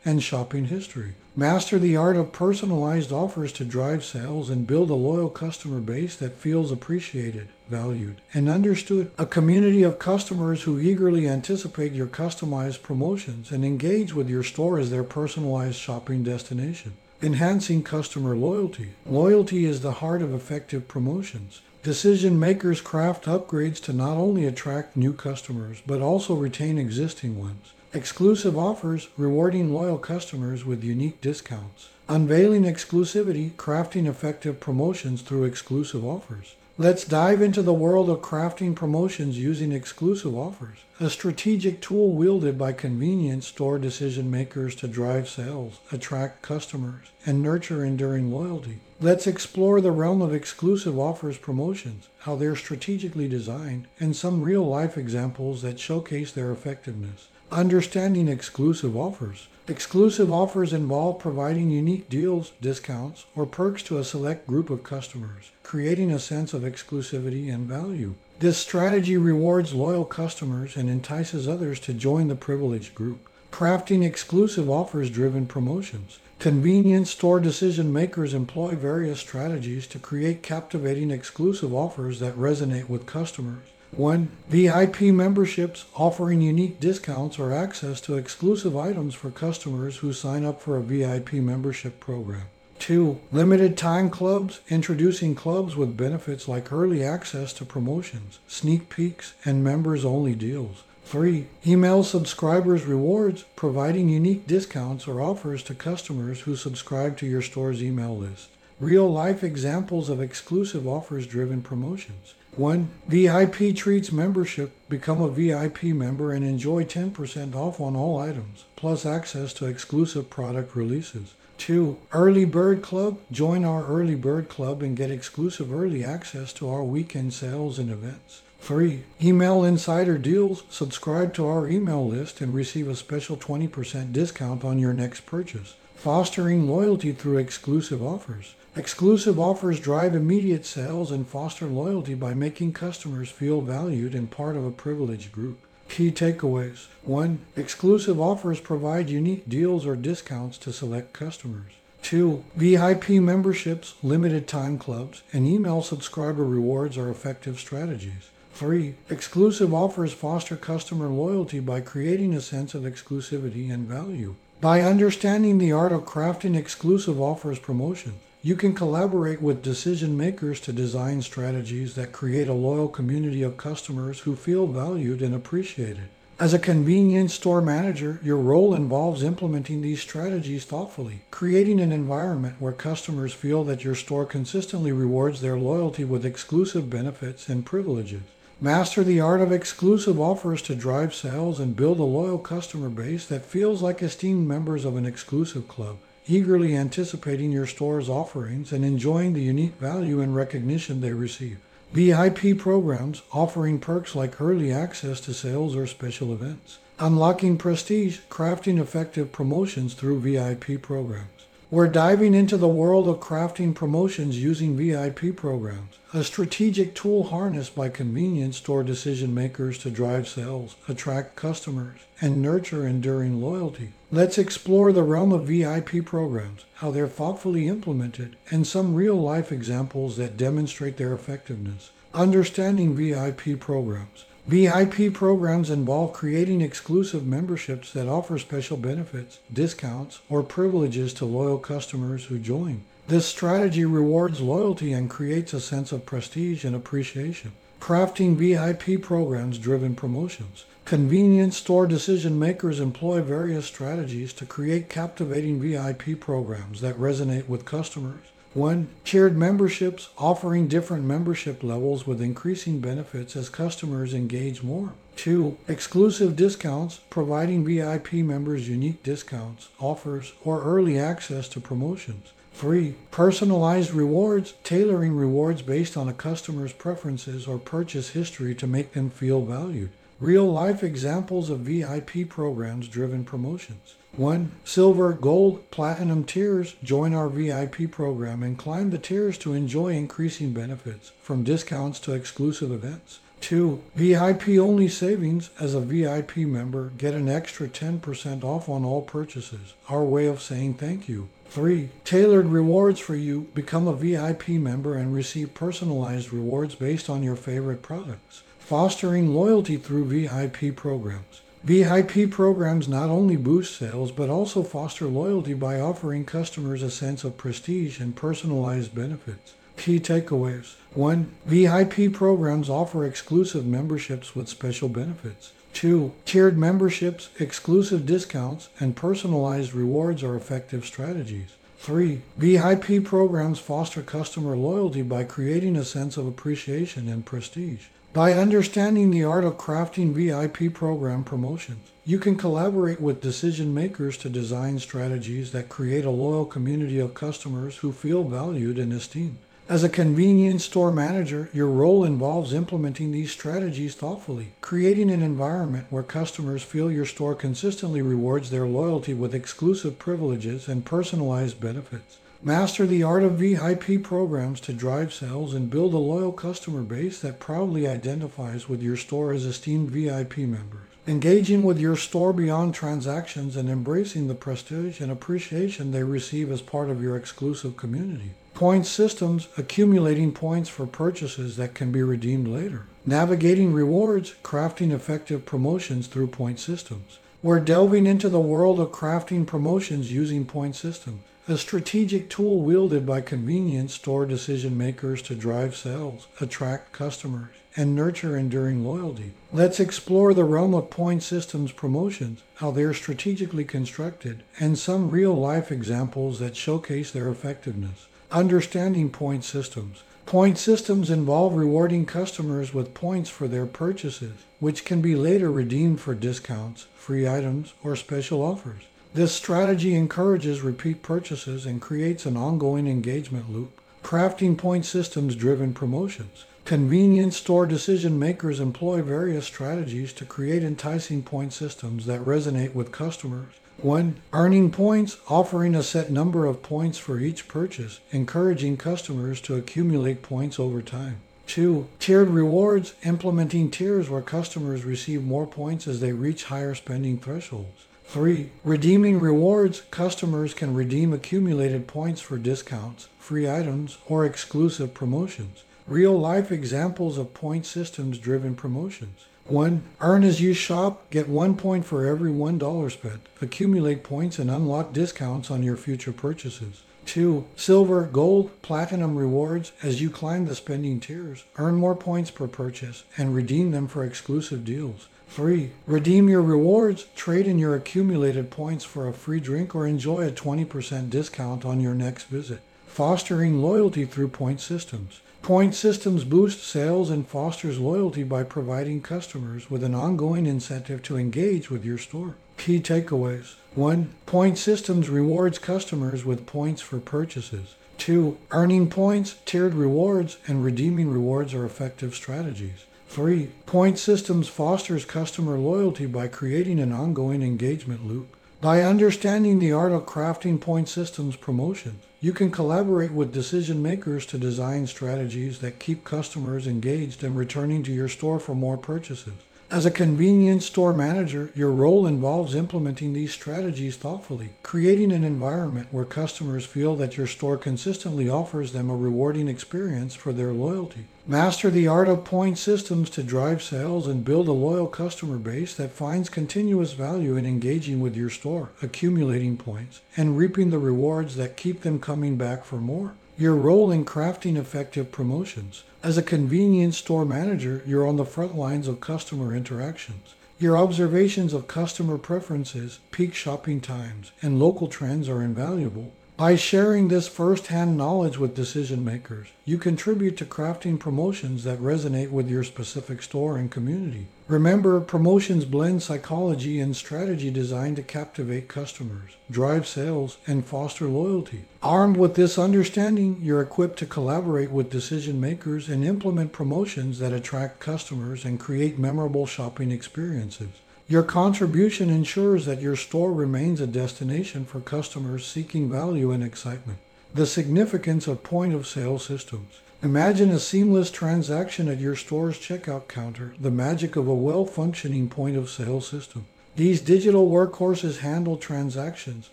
and shopping history. Master the art of personalized offers to drive sales and build a loyal customer base that feels appreciated, valued, and understood. A community of customers who eagerly anticipate your customized promotions and engage with your store as their personalized shopping destination. Enhancing customer loyalty. Loyalty is the heart of effective promotions. Decision makers craft upgrades to not only attract new customers, but also retain existing ones. Exclusive offers, rewarding loyal customers with unique discounts. Unveiling exclusivity, crafting effective promotions through exclusive offers. Let's dive into the world of crafting promotions using exclusive offers, a strategic tool wielded by convenience store decision makers to drive sales, attract customers, and nurture enduring loyalty. Let's explore the realm of exclusive offers promotions, how they're strategically designed, and some real life examples that showcase their effectiveness. Understanding exclusive offers. Exclusive offers involve providing unique deals, discounts, or perks to a select group of customers, creating a sense of exclusivity and value. This strategy rewards loyal customers and entices others to join the privileged group. Crafting exclusive offers driven promotions. Convenience store decision makers employ various strategies to create captivating exclusive offers that resonate with customers. 1. VIP memberships offering unique discounts or access to exclusive items for customers who sign up for a VIP membership program. 2. Limited time clubs introducing clubs with benefits like early access to promotions, sneak peeks, and members only deals. 3. Email subscribers rewards providing unique discounts or offers to customers who subscribe to your store's email list. Real life examples of exclusive offers driven promotions. 1. VIP Treats membership. Become a VIP member and enjoy 10% off on all items, plus access to exclusive product releases. 2. Early Bird Club. Join our Early Bird Club and get exclusive early access to our weekend sales and events. 3. Email Insider Deals. Subscribe to our email list and receive a special 20% discount on your next purchase. Fostering loyalty through exclusive offers. Exclusive offers drive immediate sales and foster loyalty by making customers feel valued and part of a privileged group. Key takeaways 1. Exclusive offers provide unique deals or discounts to select customers. 2. VIP memberships, limited time clubs, and email subscriber rewards are effective strategies. 3. Exclusive offers foster customer loyalty by creating a sense of exclusivity and value. By understanding the art of crafting exclusive offers promotions, you can collaborate with decision makers to design strategies that create a loyal community of customers who feel valued and appreciated. As a convenience store manager, your role involves implementing these strategies thoughtfully, creating an environment where customers feel that your store consistently rewards their loyalty with exclusive benefits and privileges. Master the art of exclusive offers to drive sales and build a loyal customer base that feels like esteemed members of an exclusive club, eagerly anticipating your store's offerings and enjoying the unique value and recognition they receive. VIP programs offering perks like early access to sales or special events. Unlocking prestige, crafting effective promotions through VIP programs. We're diving into the world of crafting promotions using VIP programs, a strategic tool harnessed by convenience store decision makers to drive sales, attract customers, and nurture enduring loyalty. Let's explore the realm of VIP programs, how they're thoughtfully implemented, and some real life examples that demonstrate their effectiveness. Understanding VIP programs. VIP programs involve creating exclusive memberships that offer special benefits, discounts, or privileges to loyal customers who join. This strategy rewards loyalty and creates a sense of prestige and appreciation. Crafting VIP programs driven promotions. Convenience store decision makers employ various strategies to create captivating VIP programs that resonate with customers. One, tiered memberships offering different membership levels with increasing benefits as customers engage more. Two, exclusive discounts providing VIP members unique discounts, offers, or early access to promotions. Three, personalized rewards, tailoring rewards based on a customer's preferences or purchase history to make them feel valued. Real life examples of VIP programs driven promotions. 1. Silver, Gold, Platinum tiers. Join our VIP program and climb the tiers to enjoy increasing benefits, from discounts to exclusive events. 2. VIP only savings. As a VIP member, get an extra 10% off on all purchases. Our way of saying thank you. 3. Tailored rewards for you. Become a VIP member and receive personalized rewards based on your favorite products. Fostering loyalty through VIP programs. VIP programs not only boost sales but also foster loyalty by offering customers a sense of prestige and personalized benefits. Key takeaways 1. VIP programs offer exclusive memberships with special benefits. 2. Tiered memberships, exclusive discounts, and personalized rewards are effective strategies. 3. VIP programs foster customer loyalty by creating a sense of appreciation and prestige. By understanding the art of crafting VIP program promotions, you can collaborate with decision makers to design strategies that create a loyal community of customers who feel valued and esteemed. As a convenience store manager, your role involves implementing these strategies thoughtfully, creating an environment where customers feel your store consistently rewards their loyalty with exclusive privileges and personalized benefits. Master the art of VIP programs to drive sales and build a loyal customer base that proudly identifies with your store as esteemed VIP members. Engaging with your store beyond transactions and embracing the prestige and appreciation they receive as part of your exclusive community. Point systems accumulating points for purchases that can be redeemed later. Navigating rewards, crafting effective promotions through point systems. We're delving into the world of crafting promotions using point systems a strategic tool wielded by convenience store decision makers to drive sales, attract customers, and nurture enduring loyalty. Let's explore the realm of point systems promotions, how they're strategically constructed, and some real life examples that showcase their effectiveness. Understanding point systems. Point systems involve rewarding customers with points for their purchases, which can be later redeemed for discounts, free items, or special offers. This strategy encourages repeat purchases and creates an ongoing engagement loop. Crafting point systems driven promotions. Convenience store decision makers employ various strategies to create enticing point systems that resonate with customers. 1. Earning points, offering a set number of points for each purchase, encouraging customers to accumulate points over time. 2. Tiered rewards, implementing tiers where customers receive more points as they reach higher spending thresholds. 3. Redeeming rewards. Customers can redeem accumulated points for discounts, free items, or exclusive promotions. Real life examples of point systems driven promotions. 1. Earn as you shop. Get one point for every $1 spent. Accumulate points and unlock discounts on your future purchases. 2. Silver, gold, platinum rewards. As you climb the spending tiers, earn more points per purchase and redeem them for exclusive deals. 3. Redeem your rewards, trade in your accumulated points for a free drink, or enjoy a 20% discount on your next visit. Fostering loyalty through point systems. Point systems boost sales and fosters loyalty by providing customers with an ongoing incentive to engage with your store. Key takeaways. 1. Point systems rewards customers with points for purchases. 2. Earning points, tiered rewards, and redeeming rewards are effective strategies. 3. Point systems fosters customer loyalty by creating an ongoing engagement loop. By understanding the art of crafting point systems promotions, you can collaborate with decision makers to design strategies that keep customers engaged and returning to your store for more purchases. As a convenience store manager, your role involves implementing these strategies thoughtfully, creating an environment where customers feel that your store consistently offers them a rewarding experience for their loyalty. Master the art of point systems to drive sales and build a loyal customer base that finds continuous value in engaging with your store, accumulating points, and reaping the rewards that keep them coming back for more. Your role in crafting effective promotions. As a convenience store manager, you're on the front lines of customer interactions. Your observations of customer preferences, peak shopping times, and local trends are invaluable. By sharing this first-hand knowledge with decision makers, you contribute to crafting promotions that resonate with your specific store and community. Remember, promotions blend psychology and strategy designed to captivate customers, drive sales, and foster loyalty. Armed with this understanding, you're equipped to collaborate with decision makers and implement promotions that attract customers and create memorable shopping experiences. Your contribution ensures that your store remains a destination for customers seeking value and excitement. The significance of point of sale systems. Imagine a seamless transaction at your store's checkout counter, the magic of a well functioning point of sale system. These digital workhorses handle transactions,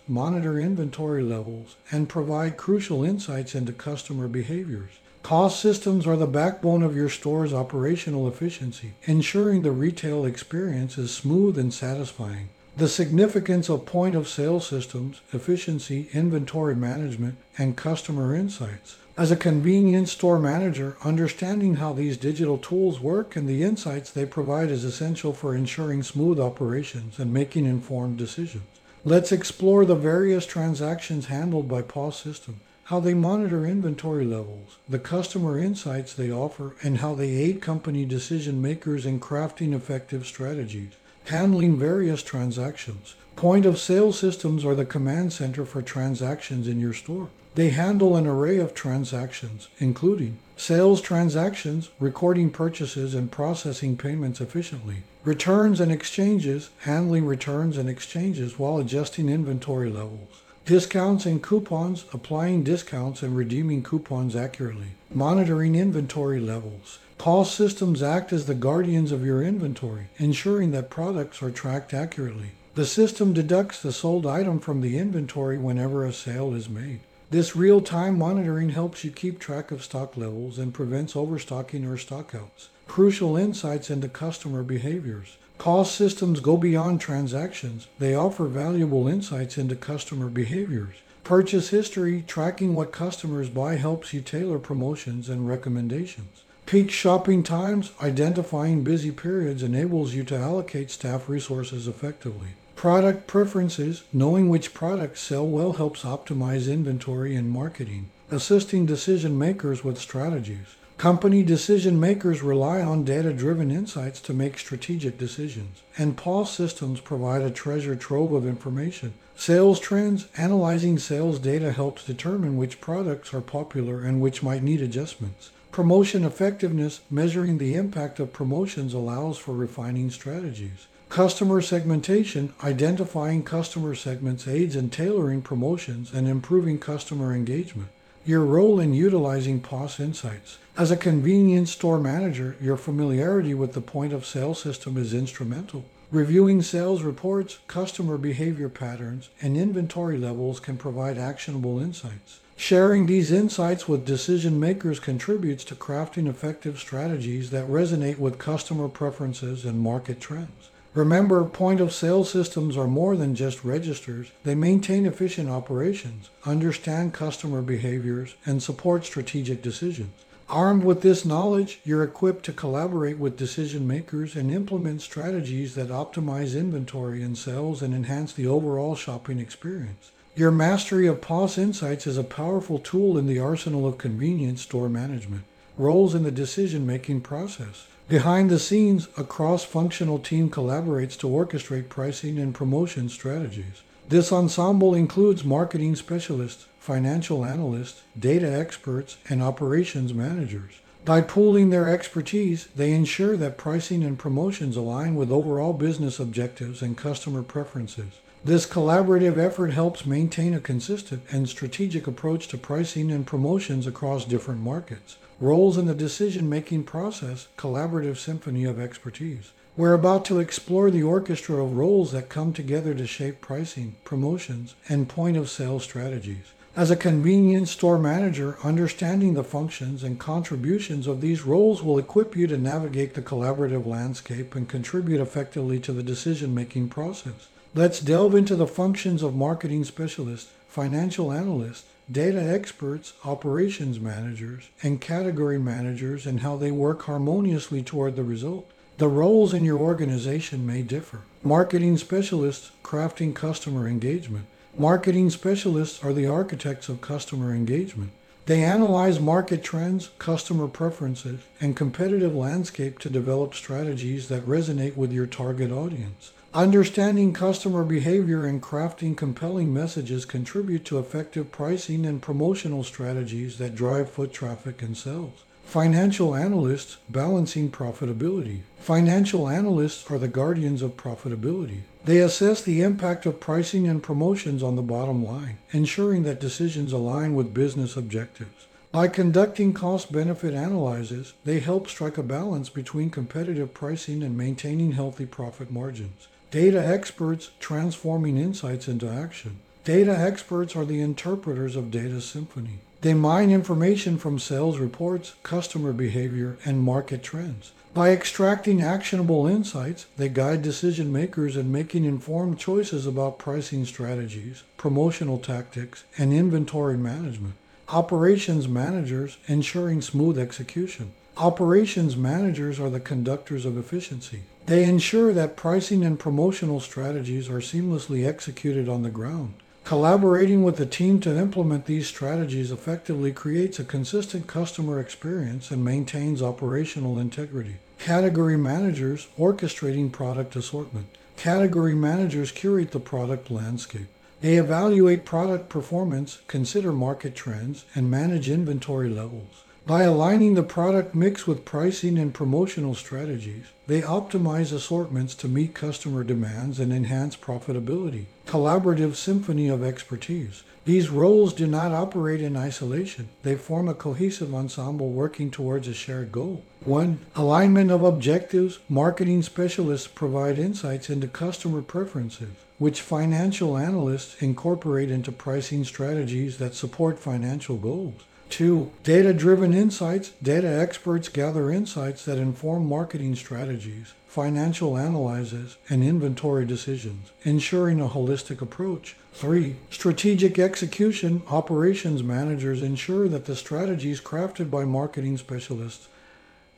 monitor inventory levels, and provide crucial insights into customer behaviors. POS systems are the backbone of your store's operational efficiency, ensuring the retail experience is smooth and satisfying. The significance of point of sale systems, efficiency, inventory management, and customer insights. As a convenience store manager, understanding how these digital tools work and the insights they provide is essential for ensuring smooth operations and making informed decisions. Let's explore the various transactions handled by POS systems how they monitor inventory levels, the customer insights they offer, and how they aid company decision makers in crafting effective strategies. Handling various transactions. Point of sale systems are the command center for transactions in your store. They handle an array of transactions, including sales transactions, recording purchases and processing payments efficiently, returns and exchanges, handling returns and exchanges while adjusting inventory levels, Discounts and coupons, applying discounts and redeeming coupons accurately. Monitoring inventory levels. Call systems act as the guardians of your inventory, ensuring that products are tracked accurately. The system deducts the sold item from the inventory whenever a sale is made. This real time monitoring helps you keep track of stock levels and prevents overstocking or stockouts. Crucial insights into customer behaviors. POS systems go beyond transactions. They offer valuable insights into customer behaviors. Purchase history, tracking what customers buy helps you tailor promotions and recommendations. Peak shopping times, identifying busy periods enables you to allocate staff resources effectively. Product preferences, knowing which products sell well helps optimize inventory and marketing, assisting decision makers with strategies. Company decision makers rely on data driven insights to make strategic decisions, and POS systems provide a treasure trove of information. Sales trends, analyzing sales data helps determine which products are popular and which might need adjustments. Promotion effectiveness, measuring the impact of promotions allows for refining strategies. Customer segmentation, identifying customer segments aids in tailoring promotions and improving customer engagement. Your role in utilizing POS insights. As a convenience store manager, your familiarity with the point of sale system is instrumental. Reviewing sales reports, customer behavior patterns, and inventory levels can provide actionable insights. Sharing these insights with decision makers contributes to crafting effective strategies that resonate with customer preferences and market trends. Remember, point of sale systems are more than just registers. They maintain efficient operations, understand customer behaviors, and support strategic decisions. Armed with this knowledge, you're equipped to collaborate with decision makers and implement strategies that optimize inventory and sales and enhance the overall shopping experience. Your mastery of POS insights is a powerful tool in the arsenal of convenience store management. roles in the decision making process. Behind the scenes, a cross functional team collaborates to orchestrate pricing and promotion strategies. This ensemble includes marketing specialists, financial analysts, data experts, and operations managers. By pooling their expertise, they ensure that pricing and promotions align with overall business objectives and customer preferences. This collaborative effort helps maintain a consistent and strategic approach to pricing and promotions across different markets. Roles in the decision making process, collaborative symphony of expertise. We're about to explore the orchestra of roles that come together to shape pricing, promotions, and point of sale strategies. As a convenience store manager, understanding the functions and contributions of these roles will equip you to navigate the collaborative landscape and contribute effectively to the decision making process. Let's delve into the functions of marketing specialists, financial analysts, data experts, operations managers, and category managers and how they work harmoniously toward the result. The roles in your organization may differ. Marketing specialists crafting customer engagement. Marketing specialists are the architects of customer engagement. They analyze market trends, customer preferences, and competitive landscape to develop strategies that resonate with your target audience. Understanding customer behavior and crafting compelling messages contribute to effective pricing and promotional strategies that drive foot traffic and sales. Financial analysts balancing profitability. Financial analysts are the guardians of profitability. They assess the impact of pricing and promotions on the bottom line, ensuring that decisions align with business objectives. By conducting cost benefit analyses, they help strike a balance between competitive pricing and maintaining healthy profit margins. Data experts transforming insights into action. Data experts are the interpreters of data symphony. They mine information from sales reports, customer behavior, and market trends. By extracting actionable insights, they guide decision makers in making informed choices about pricing strategies, promotional tactics, and inventory management. Operations managers ensuring smooth execution. Operations managers are the conductors of efficiency. They ensure that pricing and promotional strategies are seamlessly executed on the ground. Collaborating with the team to implement these strategies effectively creates a consistent customer experience and maintains operational integrity. Category managers orchestrating product assortment. Category managers curate the product landscape. They evaluate product performance, consider market trends, and manage inventory levels. By aligning the product mix with pricing and promotional strategies, they optimize assortments to meet customer demands and enhance profitability. Collaborative symphony of expertise. These roles do not operate in isolation. They form a cohesive ensemble working towards a shared goal. 1. Alignment of objectives. Marketing specialists provide insights into customer preferences, which financial analysts incorporate into pricing strategies that support financial goals. Two, data driven insights. Data experts gather insights that inform marketing strategies, financial analyses, and inventory decisions, ensuring a holistic approach. Three, strategic execution. Operations managers ensure that the strategies crafted by marketing specialists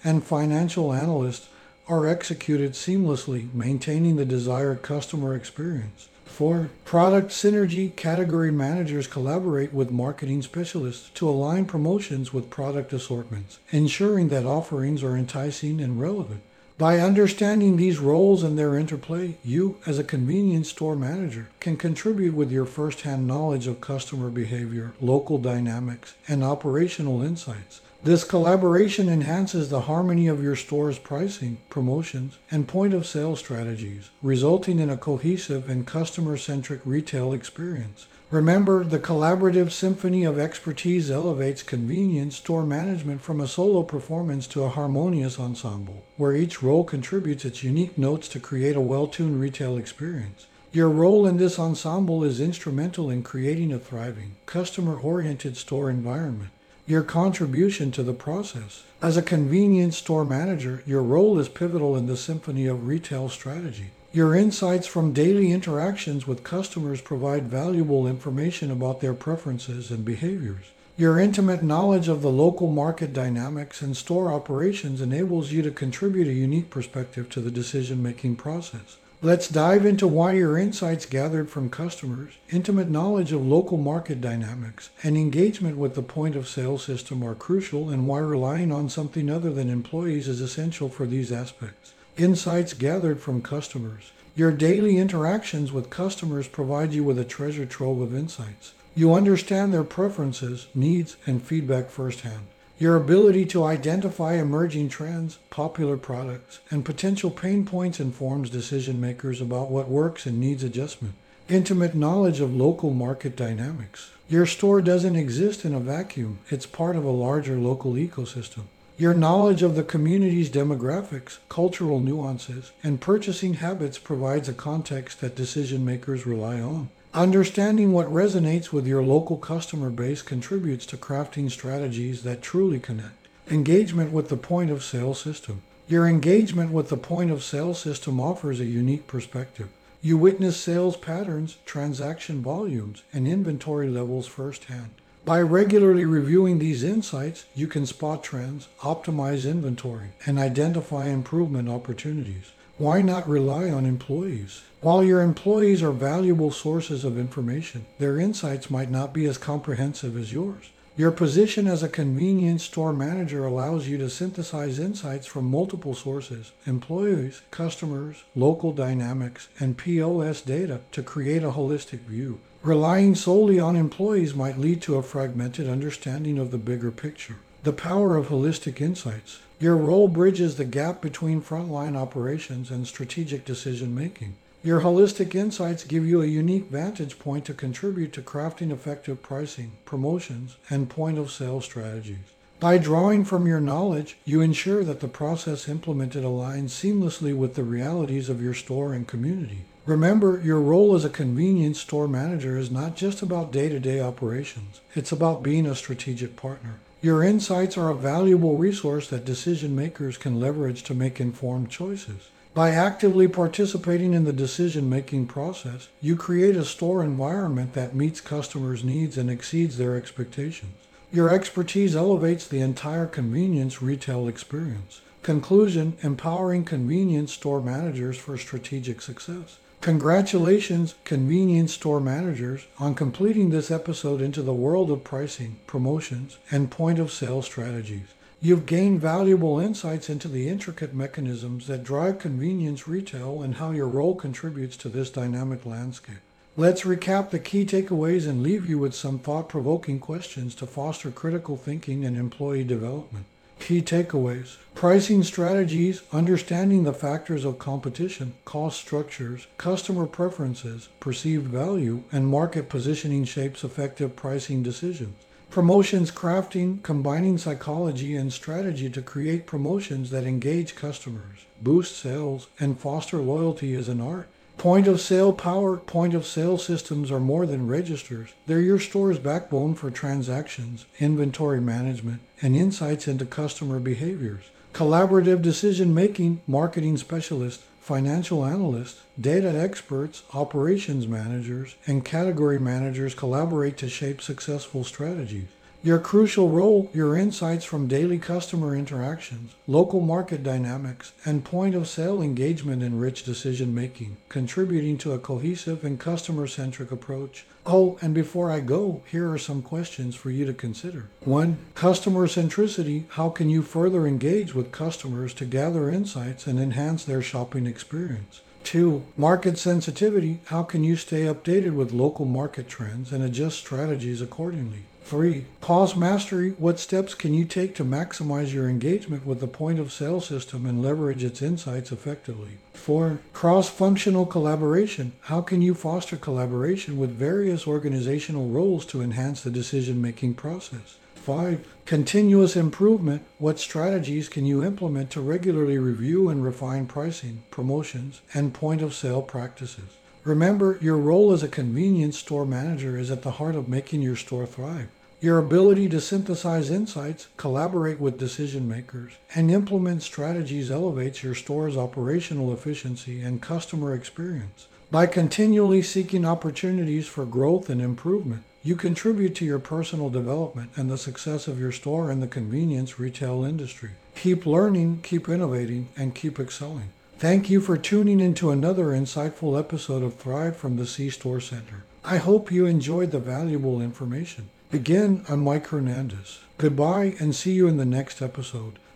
and financial analysts are executed seamlessly, maintaining the desired customer experience. For product synergy, category managers collaborate with marketing specialists to align promotions with product assortments, ensuring that offerings are enticing and relevant. By understanding these roles and their interplay, you, as a convenience store manager, can contribute with your first-hand knowledge of customer behavior, local dynamics, and operational insights. This collaboration enhances the harmony of your store's pricing, promotions, and point of sale strategies, resulting in a cohesive and customer centric retail experience. Remember, the collaborative symphony of expertise elevates convenience store management from a solo performance to a harmonious ensemble, where each role contributes its unique notes to create a well tuned retail experience. Your role in this ensemble is instrumental in creating a thriving, customer oriented store environment your contribution to the process. As a convenience store manager, your role is pivotal in the symphony of retail strategy. Your insights from daily interactions with customers provide valuable information about their preferences and behaviors. Your intimate knowledge of the local market dynamics and store operations enables you to contribute a unique perspective to the decision making process. Let's dive into why your insights gathered from customers, intimate knowledge of local market dynamics, and engagement with the point of sale system are crucial and why relying on something other than employees is essential for these aspects. Insights gathered from customers. Your daily interactions with customers provide you with a treasure trove of insights. You understand their preferences, needs, and feedback firsthand. Your ability to identify emerging trends, popular products, and potential pain points informs decision makers about what works and needs adjustment. Intimate knowledge of local market dynamics. Your store doesn't exist in a vacuum, it's part of a larger local ecosystem. Your knowledge of the community's demographics, cultural nuances, and purchasing habits provides a context that decision makers rely on. Understanding what resonates with your local customer base contributes to crafting strategies that truly connect. Engagement with the point of sale system. Your engagement with the point of sale system offers a unique perspective. You witness sales patterns, transaction volumes, and inventory levels firsthand. By regularly reviewing these insights, you can spot trends, optimize inventory, and identify improvement opportunities. Why not rely on employees? While your employees are valuable sources of information, their insights might not be as comprehensive as yours. Your position as a convenience store manager allows you to synthesize insights from multiple sources employees, customers, local dynamics, and POS data to create a holistic view. Relying solely on employees might lead to a fragmented understanding of the bigger picture. The power of holistic insights. Your role bridges the gap between frontline operations and strategic decision making. Your holistic insights give you a unique vantage point to contribute to crafting effective pricing, promotions, and point of sale strategies. By drawing from your knowledge, you ensure that the process implemented aligns seamlessly with the realities of your store and community. Remember, your role as a convenience store manager is not just about day to day operations, it's about being a strategic partner. Your insights are a valuable resource that decision makers can leverage to make informed choices. By actively participating in the decision making process, you create a store environment that meets customers' needs and exceeds their expectations. Your expertise elevates the entire convenience retail experience. Conclusion Empowering convenience store managers for strategic success. Congratulations, convenience store managers, on completing this episode into the world of pricing, promotions, and point of sale strategies. You've gained valuable insights into the intricate mechanisms that drive convenience retail and how your role contributes to this dynamic landscape. Let's recap the key takeaways and leave you with some thought provoking questions to foster critical thinking and employee development. Key takeaways Pricing strategies, understanding the factors of competition, cost structures, customer preferences, perceived value, and market positioning shapes effective pricing decisions. Promotions crafting, combining psychology and strategy to create promotions that engage customers, boost sales, and foster loyalty is an art. Point of sale power, point of sale systems are more than registers. They're your store's backbone for transactions, inventory management, and insights into customer behaviors. Collaborative decision making, marketing specialists, financial analysts, data experts, operations managers, and category managers collaborate to shape successful strategies. Your crucial role, your insights from daily customer interactions, local market dynamics, and point of sale engagement enrich decision making, contributing to a cohesive and customer centric approach. Oh, and before I go, here are some questions for you to consider. One, customer centricity. How can you further engage with customers to gather insights and enhance their shopping experience? Two, market sensitivity. How can you stay updated with local market trends and adjust strategies accordingly? Three, cost mastery. What steps can you take to maximize your engagement with the point of sale system and leverage its insights effectively? Four, cross functional collaboration. How can you foster collaboration with various organizational roles to enhance the decision making process? Five, continuous improvement. What strategies can you implement to regularly review and refine pricing, promotions, and point of sale practices? Remember, your role as a convenience store manager is at the heart of making your store thrive. Your ability to synthesize insights, collaborate with decision makers, and implement strategies elevates your store's operational efficiency and customer experience. By continually seeking opportunities for growth and improvement, you contribute to your personal development and the success of your store in the convenience retail industry. Keep learning, keep innovating, and keep excelling. Thank you for tuning into another insightful episode of Thrive from the C Store Center. I hope you enjoyed the valuable information. Again, I'm Mike Hernandez. Goodbye and see you in the next episode.